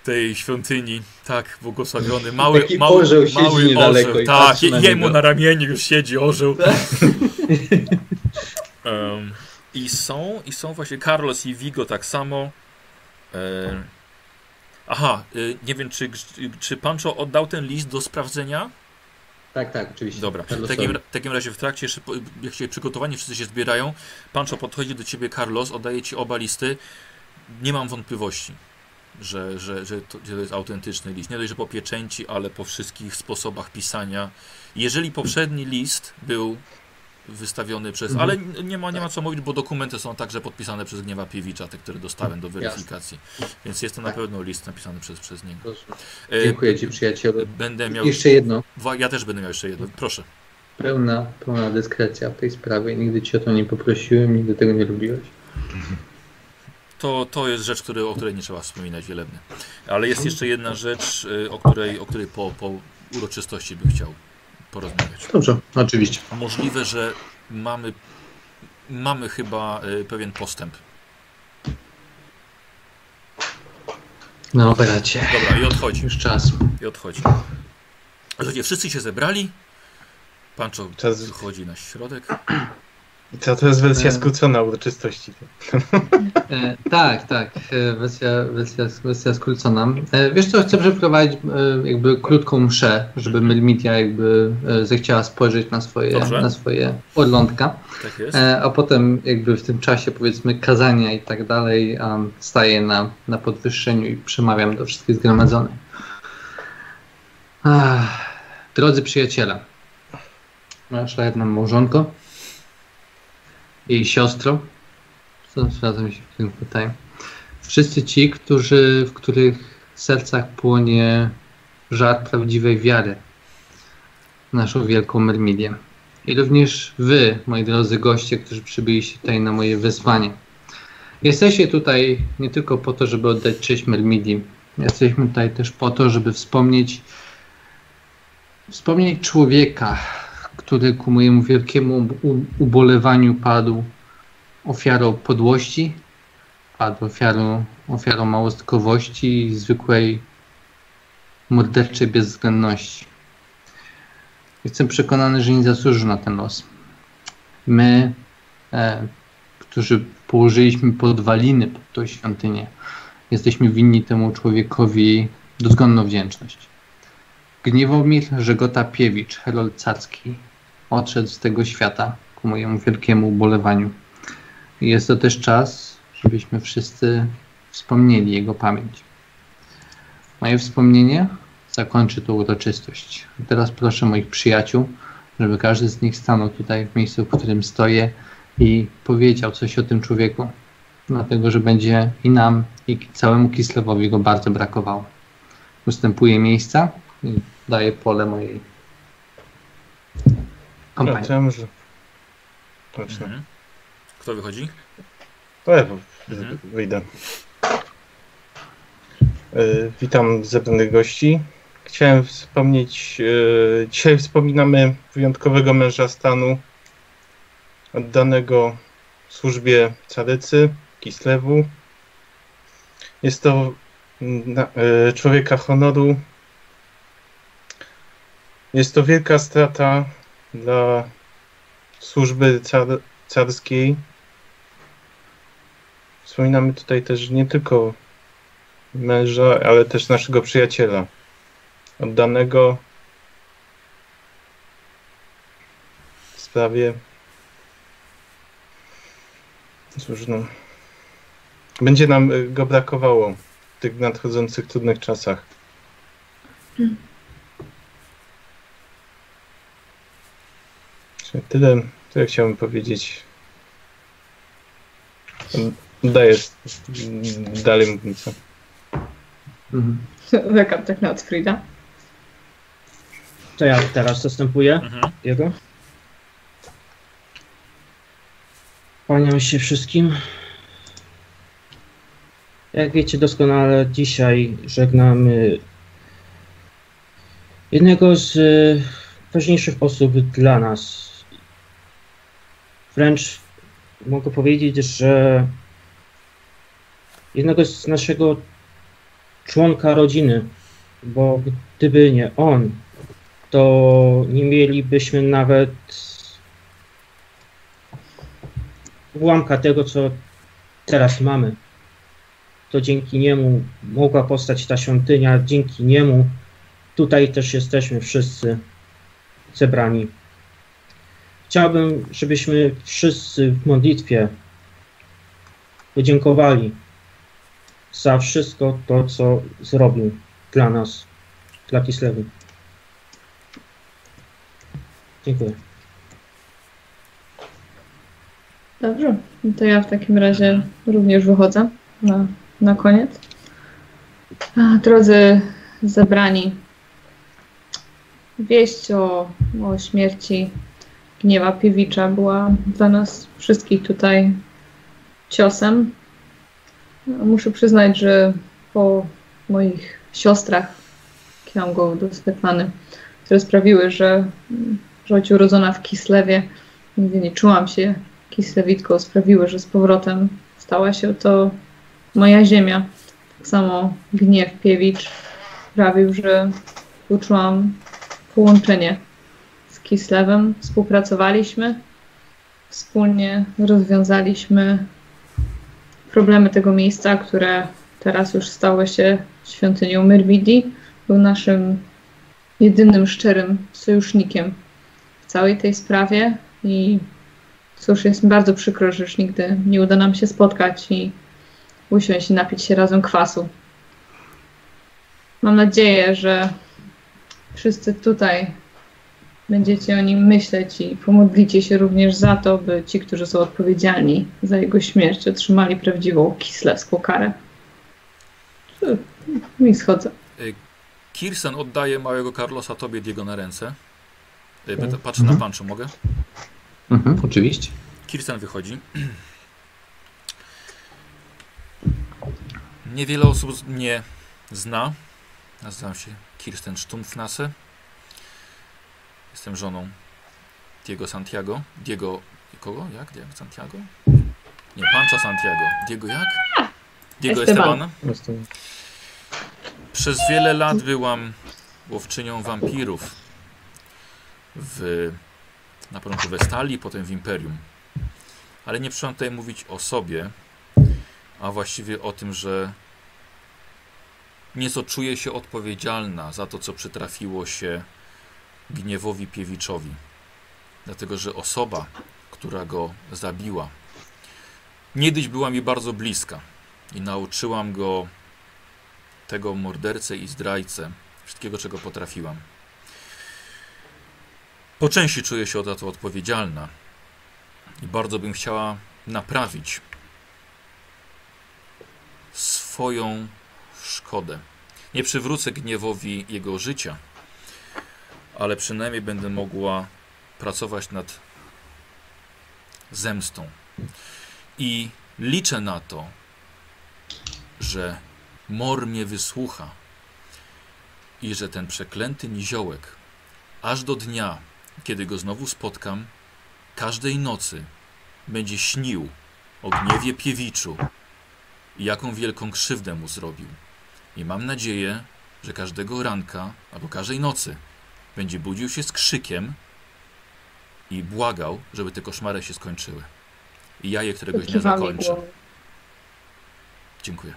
tej świątyni. Tak, błogosławiony. Mały, Taki mały, orzeł mały niedaleko orzeł. i Tak, na jemu niego. na ramieniu już siedzi orzeł. Em, I są, i są właśnie Carlos i Vigo tak samo. E, aha, nie wiem, czy, czy Pancho oddał ten list do sprawdzenia? Tak, tak, oczywiście. Dobra, w takim, takim razie w trakcie, jak się przygotowani wszyscy się zbierają, Pancho podchodzi do ciebie, Carlos, oddaje ci oba listy. Nie mam wątpliwości, że, że, że, to, że to jest autentyczny list. Nie dość, że po pieczęci, ale po wszystkich sposobach pisania. Jeżeli poprzedni list był wystawiony przez... Mhm. Ale nie ma, nie ma co mówić, bo dokumenty są także podpisane przez Gniewa Piewicza, te, które dostałem do weryfikacji. Więc jest to na Tak. pewno list napisany przez, przez niego. Proszę. E, Dziękuję Ci, przyjacielu. Będę miał... Jeszcze jedno. Ja też będę miał jeszcze jedno. Proszę. Pełna, pełna dyskrecja w tej sprawie. Nigdy Cię o to nie poprosiłem, nigdy tego nie lubiłeś. To, to jest rzecz, który, o której nie trzeba wspominać wielebnie. Ale jest jeszcze jedna rzecz, y, o której, o której po, po uroczystości bym chciał porozmawiać. Dobrze, oczywiście. Możliwe, że mamy, mamy chyba y, pewien postęp. Na operacie. Dobra, i odchodzi. Już czas. I odchodzi. Słuchajcie, wszyscy się zebrali. Pancho Czas- wychodzi na środek. To, to jest wersja E. skrócona uroczystości. E, tak, tak. E, wersja, wersja, wersja skrócona. E, wiesz co, chcę przeprowadzić e, jakby krótką mszę, żeby Melmitia jakby e, zechciała spojrzeć na swoje, Dobrze. na swoje orlątka. Tak jest. E, a potem jakby w tym czasie powiedzmy kazania i tak dalej um, staję na, na podwyższeniu i przemawiam do wszystkich zgromadzonych. Ach, drodzy przyjaciele, moja szlachetna małżonko, jej siostro, co razem się w tym wszyscy ci, którzy, w których sercach płonie żar prawdziwej wiary naszą wielką Mermidię. I również wy, moi drodzy goście, którzy przybyliście tutaj na moje wezwanie. Jesteście tutaj nie tylko po to, żeby oddać cześć Mermidii. Jesteśmy tutaj też po to, żeby wspomnieć wspomnieć człowieka, który ku mojemu wielkiemu ubolewaniu padł ofiarą podłości, padł ofiarą, ofiarą małostkowości i zwykłej morderczej bezwzględności. Jestem przekonany, że nie zasłużył na ten los. My, e, którzy położyliśmy podwaliny pod tą świątynię, jesteśmy winni temu człowiekowi dozgonną wdzięczność. Gniewomir Żegota-Piewicz, herold carski, odszedł z tego świata ku mojemu wielkiemu ubolewaniu. Jest to też czas, żebyśmy wszyscy wspomnieli jego pamięć. Moje wspomnienie zakończy tą uroczystość. Teraz proszę moich przyjaciół, żeby każdy z nich stanął tutaj w miejscu, w którym stoję i powiedział coś o tym człowieku. Dlatego, że będzie i nam, i całemu Kislewowi go bardzo brakowało. Ustępuję miejsca i daję pole mojej ja może... Zacznę. Mhm. Kto wychodzi? To ja Mhm. wyjdę. E, Witam zebranych gości. Chciałem wspomnieć, e, dzisiaj wspominamy wyjątkowego męża stanu, oddanego służbie carycy, Kislewu. Jest to na, e, człowieka honoru. Jest to wielka strata dla służby car, carskiej. Wspominamy tutaj też nie tylko męża, ale też naszego przyjaciela. Oddanego w sprawie. Cóż, no. Będzie nam y, go brakowało w tych nadchodzących trudnych czasach. Czyli Tyle, tyle chciałbym powiedzieć. Daję dalej mównicę. Mhm. Wekam tak na Frida. To ja teraz zastępuję Mhm. jego. Kłaniam się wszystkim. Jak wiecie doskonale, dzisiaj żegnamy jednego z e, ważniejszych osób dla nas. Wręcz mogę powiedzieć, że jednego z naszego członka rodziny, bo gdyby nie on, to nie mielibyśmy nawet ułamka tego, co teraz mamy. To dzięki niemu mogła powstać ta świątynia, dzięki niemu tutaj też jesteśmy wszyscy zebrani. Chciałbym, żebyśmy wszyscy w modlitwie podziękowali za wszystko to, co zrobił dla nas, dla Kislewu. Dziękuję. Dobrze, to ja w takim razie również wychodzę na, na koniec. Drodzy zebrani, wieść o, o śmierci Gniewa Piewicza była dla nas wszystkich tutaj ciosem. Muszę przyznać, że po moich siostrach, Kiangą do Svetlany, które sprawiły, że, że choć urodzona w Kislewie, nigdy nie czułam się Kislewitką, sprawiły, że z powrotem stała się to moja ziemia. Tak samo Gniew Piewicz sprawił, że uczułam połączenie Kislewem. Współpracowaliśmy, wspólnie rozwiązaliśmy problemy tego miejsca, które teraz już stało się świątynią Myrmidii. Był naszym jedynym szczerym sojusznikiem w całej tej sprawie i cóż, jest mi bardzo przykro, że już nigdy nie uda nam się spotkać i usiąść i napić się razem kwasu. Mam nadzieję, że wszyscy tutaj będziecie o nim myśleć i pomodlicie się również za to, by ci, którzy są odpowiedzialni za jego śmierć, otrzymali prawdziwą kislewską karę. I schodzę. Kirsten oddaje małego Carlosa tobie Diego na ręce. E, Mhm. Patrzę na Mhm. pan, czy mogę? Mhm, oczywiście. Kirsten wychodzi. Niewiele osób mnie zna. Nazywam się Kirsten Stumpfnasse. Jestem żoną Diego Santiago. Diego... Kogo? Jak? Diego Santiago? Nie, Pancha Santiago. Diego jak? Diego Esteban. Estebana. Przez wiele lat byłam łowczynią wampirów w, na początku w Estalii, potem w Imperium. Ale nie przyszłam tutaj mówić o sobie, a właściwie o tym, że nieco czuję się odpowiedzialna za to, co przytrafiło się gniewowi Piewiczowi. Dlatego, że osoba, która go zabiła, niegdyś była mi bardzo bliska i nauczyłam go tego mordercę i zdrajcę, wszystkiego czego potrafiłam. Po części czuję się za to odpowiedzialna i bardzo bym chciała naprawić swoją szkodę. Nie przywrócę gniewowi jego życia, ale przynajmniej będę mogła pracować nad zemstą. I liczę na to, że Mor mnie wysłucha i że ten przeklęty niziołek, aż do dnia, kiedy go znowu spotkam, każdej nocy będzie śnił o gniewie piewiczu i jaką wielką krzywdę mu zrobił. I mam nadzieję, że każdego ranka albo każdej nocy będzie budził się z krzykiem i błagał, żeby te koszmary się skończyły. I ja je któregoś dnia zakończę. Dziękuję.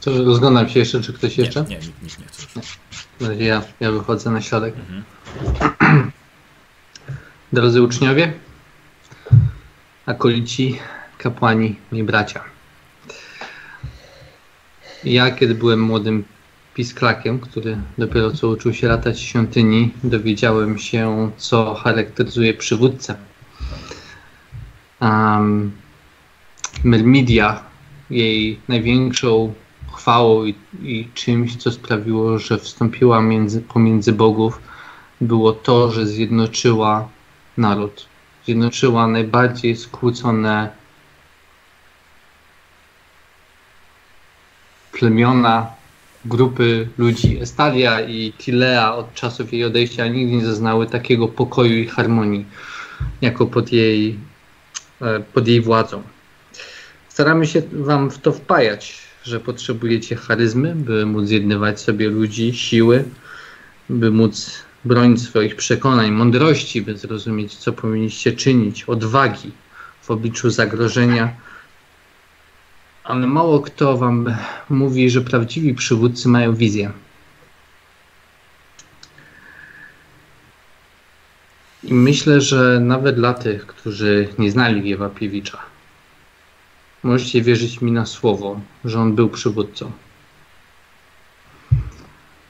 Co, że rozglądam się jeszcze, czy ktoś Nie, jeszcze? nie, nikt, nikt nie chce. już. Na razie Ja, ja wychodzę na środek. Mhm. Drodzy uczniowie, akolici, kapłani i bracia. Ja, kiedy byłem młodym pisklakiem, który dopiero co uczył się latać świątyni, dowiedziałem się, co charakteryzuje przywódcę. Um, Myrmidia, jej największą chwałą i, i czymś, co sprawiło, że wstąpiła między, pomiędzy bogów, było to, że zjednoczyła naród. Zjednoczyła najbardziej skłócone plemiona, grupy ludzi. Estalia i Tilea od czasów jej odejścia nigdy nie zaznały takiego pokoju i harmonii, jako pod jej, e, pod jej władzą. Staramy się Wam w to wpajać, że potrzebujecie charyzmy, by móc zjednywać sobie ludzi, siły, by móc bronić swoich przekonań, mądrości, by zrozumieć, co powinniście czynić, odwagi w obliczu zagrożenia. Ale mało kto wam mówi, że prawdziwi przywódcy mają wizję. I myślę, że nawet dla tych, którzy nie znali Wiewa Piewicza, możecie wierzyć mi na słowo, że on był przywódcą.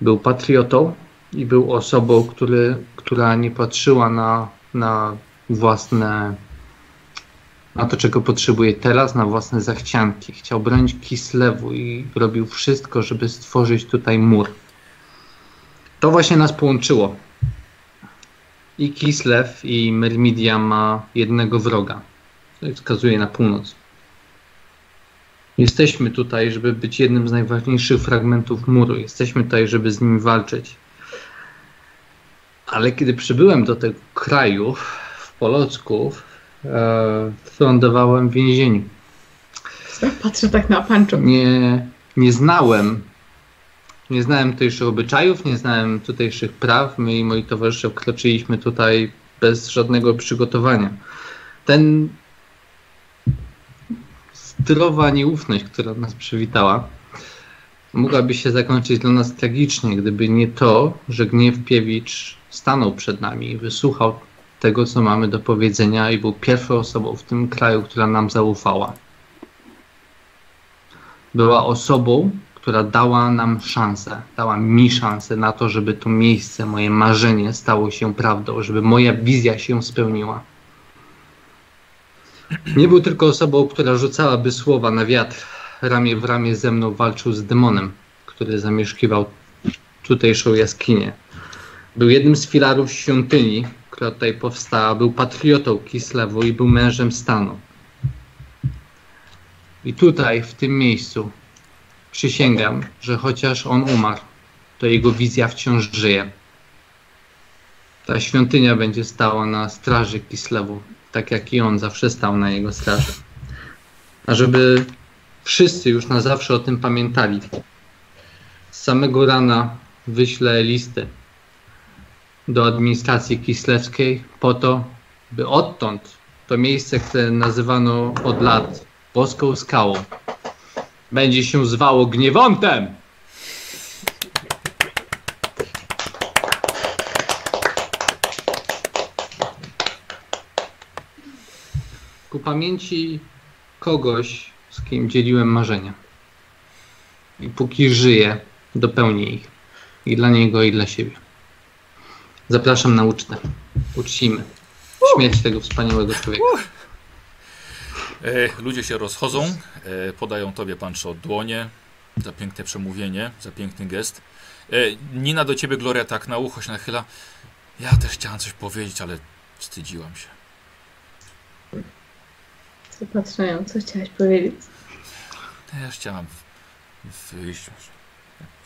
Był patriotą, i był osobą, który, która nie patrzyła na, na własne, na to, czego potrzebuje teraz, na własne zachcianki. Chciał bronić Kislewu i robił wszystko, żeby stworzyć tutaj mur. To właśnie nas połączyło. I Kislew, i Myrmidia ma jednego wroga. Wskazuje na północ. Jesteśmy tutaj, żeby być jednym z najważniejszych fragmentów muru. Jesteśmy tutaj, żeby z nim walczyć. Ale kiedy przybyłem do tego kraju, w Polocku, e, lądowałem w więzieniu. Patrzę tak na Pancho. Nie, nie znałem, nie znałem tutejszych obyczajów, nie znałem tutejszych praw. My i moi towarzysze wkroczyliśmy tutaj bez żadnego przygotowania. Ten zdrowa nieufność, która nas przywitała, mogłaby się zakończyć dla nas tragicznie, gdyby nie to, że Gniew Piewicz stanął przed nami i wysłuchał tego, co mamy do powiedzenia i był pierwszą osobą w tym kraju, która nam zaufała. Była osobą, która dała nam szansę, dała mi szansę na to, żeby to miejsce, moje marzenie stało się prawdą, żeby moja wizja się spełniła. Nie był tylko osobą, która rzucałaby słowa na wiatr, ramię w ramię ze mną walczył z demonem, który zamieszkiwał tutejszą jaskinię. Był jednym z filarów świątyni, która tutaj powstała. Był patriotą Kislewu i był mężem stanu. I tutaj, w tym miejscu, przysięgam, że chociaż on umarł, to jego wizja wciąż żyje. Ta świątynia będzie stała na straży Kislewu, tak jak i on zawsze stał na jego straży. A żeby wszyscy już na zawsze o tym pamiętali, z samego rana wyślę listy do administracji kislewskiej po to, by odtąd to miejsce, które nazywano od lat boską skałą, będzie się zwało Gniewontem. Ku pamięci kogoś, z kim dzieliłem marzenia. I póki żyję, dopełnię ich. I dla niego, i dla siebie. Zapraszam na ucztę. Uczcimy śmierć tego wspaniałego człowieka. E, ludzie się rozchodzą, e, podają tobie panczo dłonie za piękne przemówienie, za piękny gest. E, Nina do ciebie, Gloria, tak na ucho się nachyla. Ja też chciałam coś powiedzieć, ale wstydziłam się. Zapatrzają, co chciałaś powiedzieć? Też chciałam w- wyjść.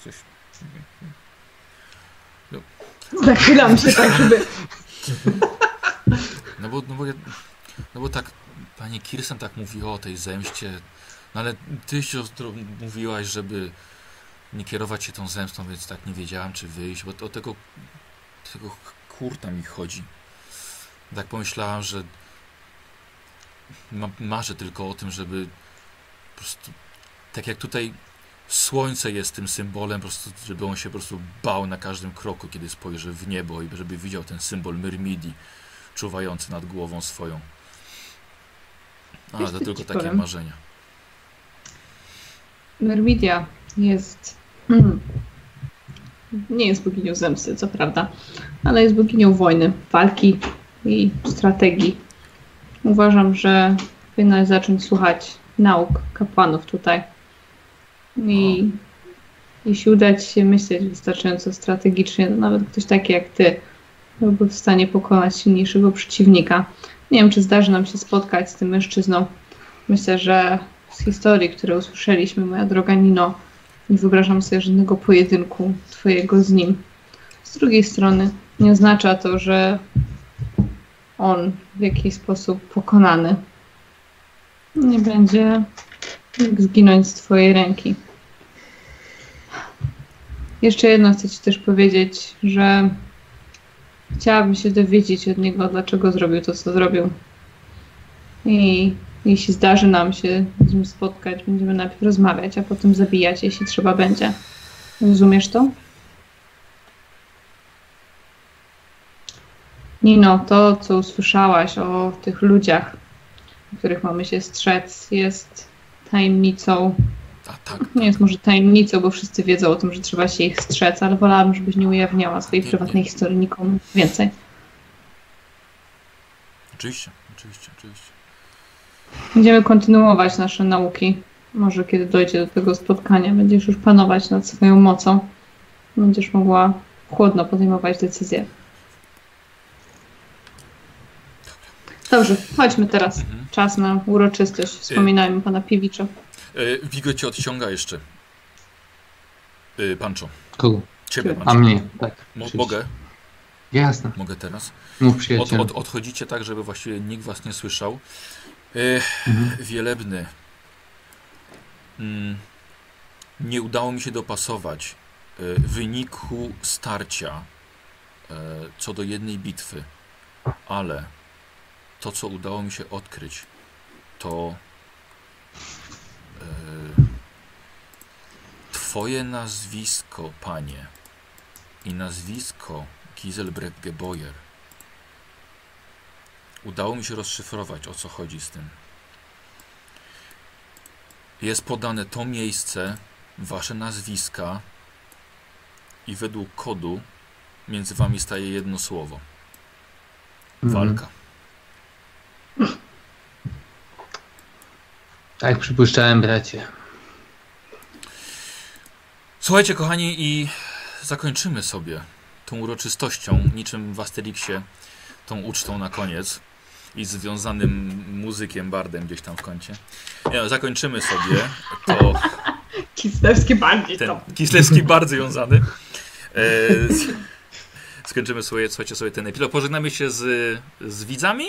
Coś. Nachylam się tak, żeby... No bo, no bo, ja, no bo tak, pani Kirsten tak mówiła o tej zemście, no ale ty siostro mówiłaś, żeby nie kierować się tą zemstą, więc tak nie wiedziałam, czy wyjść, bo o tego, tego kurta mi chodzi. Tak pomyślałam, że ma, marzę tylko o tym, żeby po prostu, tak jak tutaj słońce jest tym symbolem, prostu, żeby on się po prostu bał na każdym kroku, kiedy spojrzy w niebo i żeby widział ten symbol Myrmidii czuwający nad głową swoją. Ale to tylko takie powiem. marzenia. Mermidia jest... Nie jest boginią zemsty, co prawda, ale jest boginią wojny, walki i strategii. Uważam, że powinnaś zacząć słuchać nauk kapłanów tutaj. I jeśli uda ci się myśleć wystarczająco strategicznie, to nawet ktoś taki jak ty byłby w stanie pokonać silniejszego przeciwnika. Nie wiem, czy zdarzy nam się spotkać z tym mężczyzną. Myślę, że z historii, które usłyszeliśmy, moja droga Nino, nie wyobrażam sobie żadnego pojedynku twojego z nim. Z drugiej strony nie oznacza to, że on w jakiś sposób pokonany nie będzie zginąć z twojej ręki. Jeszcze jedno chcę ci też powiedzieć, że chciałabym się dowiedzieć od niego, dlaczego zrobił to, co zrobił. I jeśli zdarzy nam się z nim spotkać, będziemy najpierw rozmawiać, a potem zabijać, jeśli trzeba będzie. Rozumiesz to? Nino, to, co usłyszałaś o tych ludziach, których mamy się strzec, jest tajemnicą. A tak, Nie jest może tajemnicą, bo wszyscy wiedzą o tym, że trzeba się ich strzec, ale wolałabym, żebyś nie ujawniała swojej Nie, prywatnej nie. historii nikomu więcej. oczywiście, oczywiście, oczywiście. Będziemy kontynuować nasze nauki. Może kiedy dojdzie do tego spotkania, będziesz już panować nad swoją mocą. Będziesz mogła chłodno podejmować decyzje. Dobrze, chodźmy teraz. Mhm. Czas na uroczystość. Wspominajmy pana Piewicza. E, Wigo cię odciąga jeszcze. E, Pancho. Kogo? Ciebie, A A Pancho. mnie, tak. Mo oczywiście. mogę? Jasne. Mogę teraz? Mów Od, od, odchodzicie tak, żeby właściwie nikt was nie słyszał. E, Mhm. Wielebny. Mm, nie udało mi się dopasować e, wyniku starcia e, co do jednej bitwy, ale to, co udało mi się odkryć, to Twoje nazwisko, panie, i nazwisko Giselbrecht Geboyer. Udało mi się rozszyfrować, o co chodzi z tym. Jest podane to miejsce, wasze nazwiska i według kodu między wami staje jedno słowo. Mhm. Walka. Tak przypuszczałem, bracie. Słuchajcie, kochani, i zakończymy sobie tą uroczystością, niczym w Asterixie, tą ucztą na koniec i związanym muzykiem, bardem gdzieś tam w kącie. Nie, no, zakończymy sobie to Kislewski bardziej ten to. Kislewski bardzo wiązany. E, skończymy sobie, słuchajcie, sobie ten epilog. Pożegnamy się z, z widzami.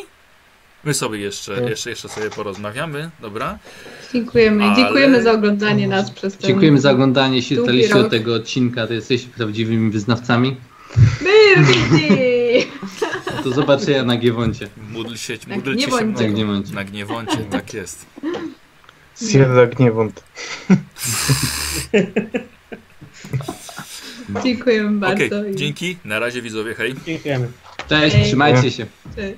My sobie jeszcze, Tak. jeszcze, jeszcze sobie porozmawiamy, dobra? Dziękujemy. Ale- Dziękujemy za oglądanie nas przez ten... Dziękujemy za oglądanie. Jeśli dotarliście do tego odcinka, to jesteście prawdziwymi wyznawcami. Birgit! Do zobaczenia na Giewoncie. Módl się, Na módlcie się gniewoncie. Na mną. Giewoncie. Na gniewoncie, tak jest. Sierra Gniewąt. Dziękujemy bardzo. i- dzięki. Na razie widzowie, hej. Dziękujemy. Cześć, Hej. trzymajcie się. Cześć.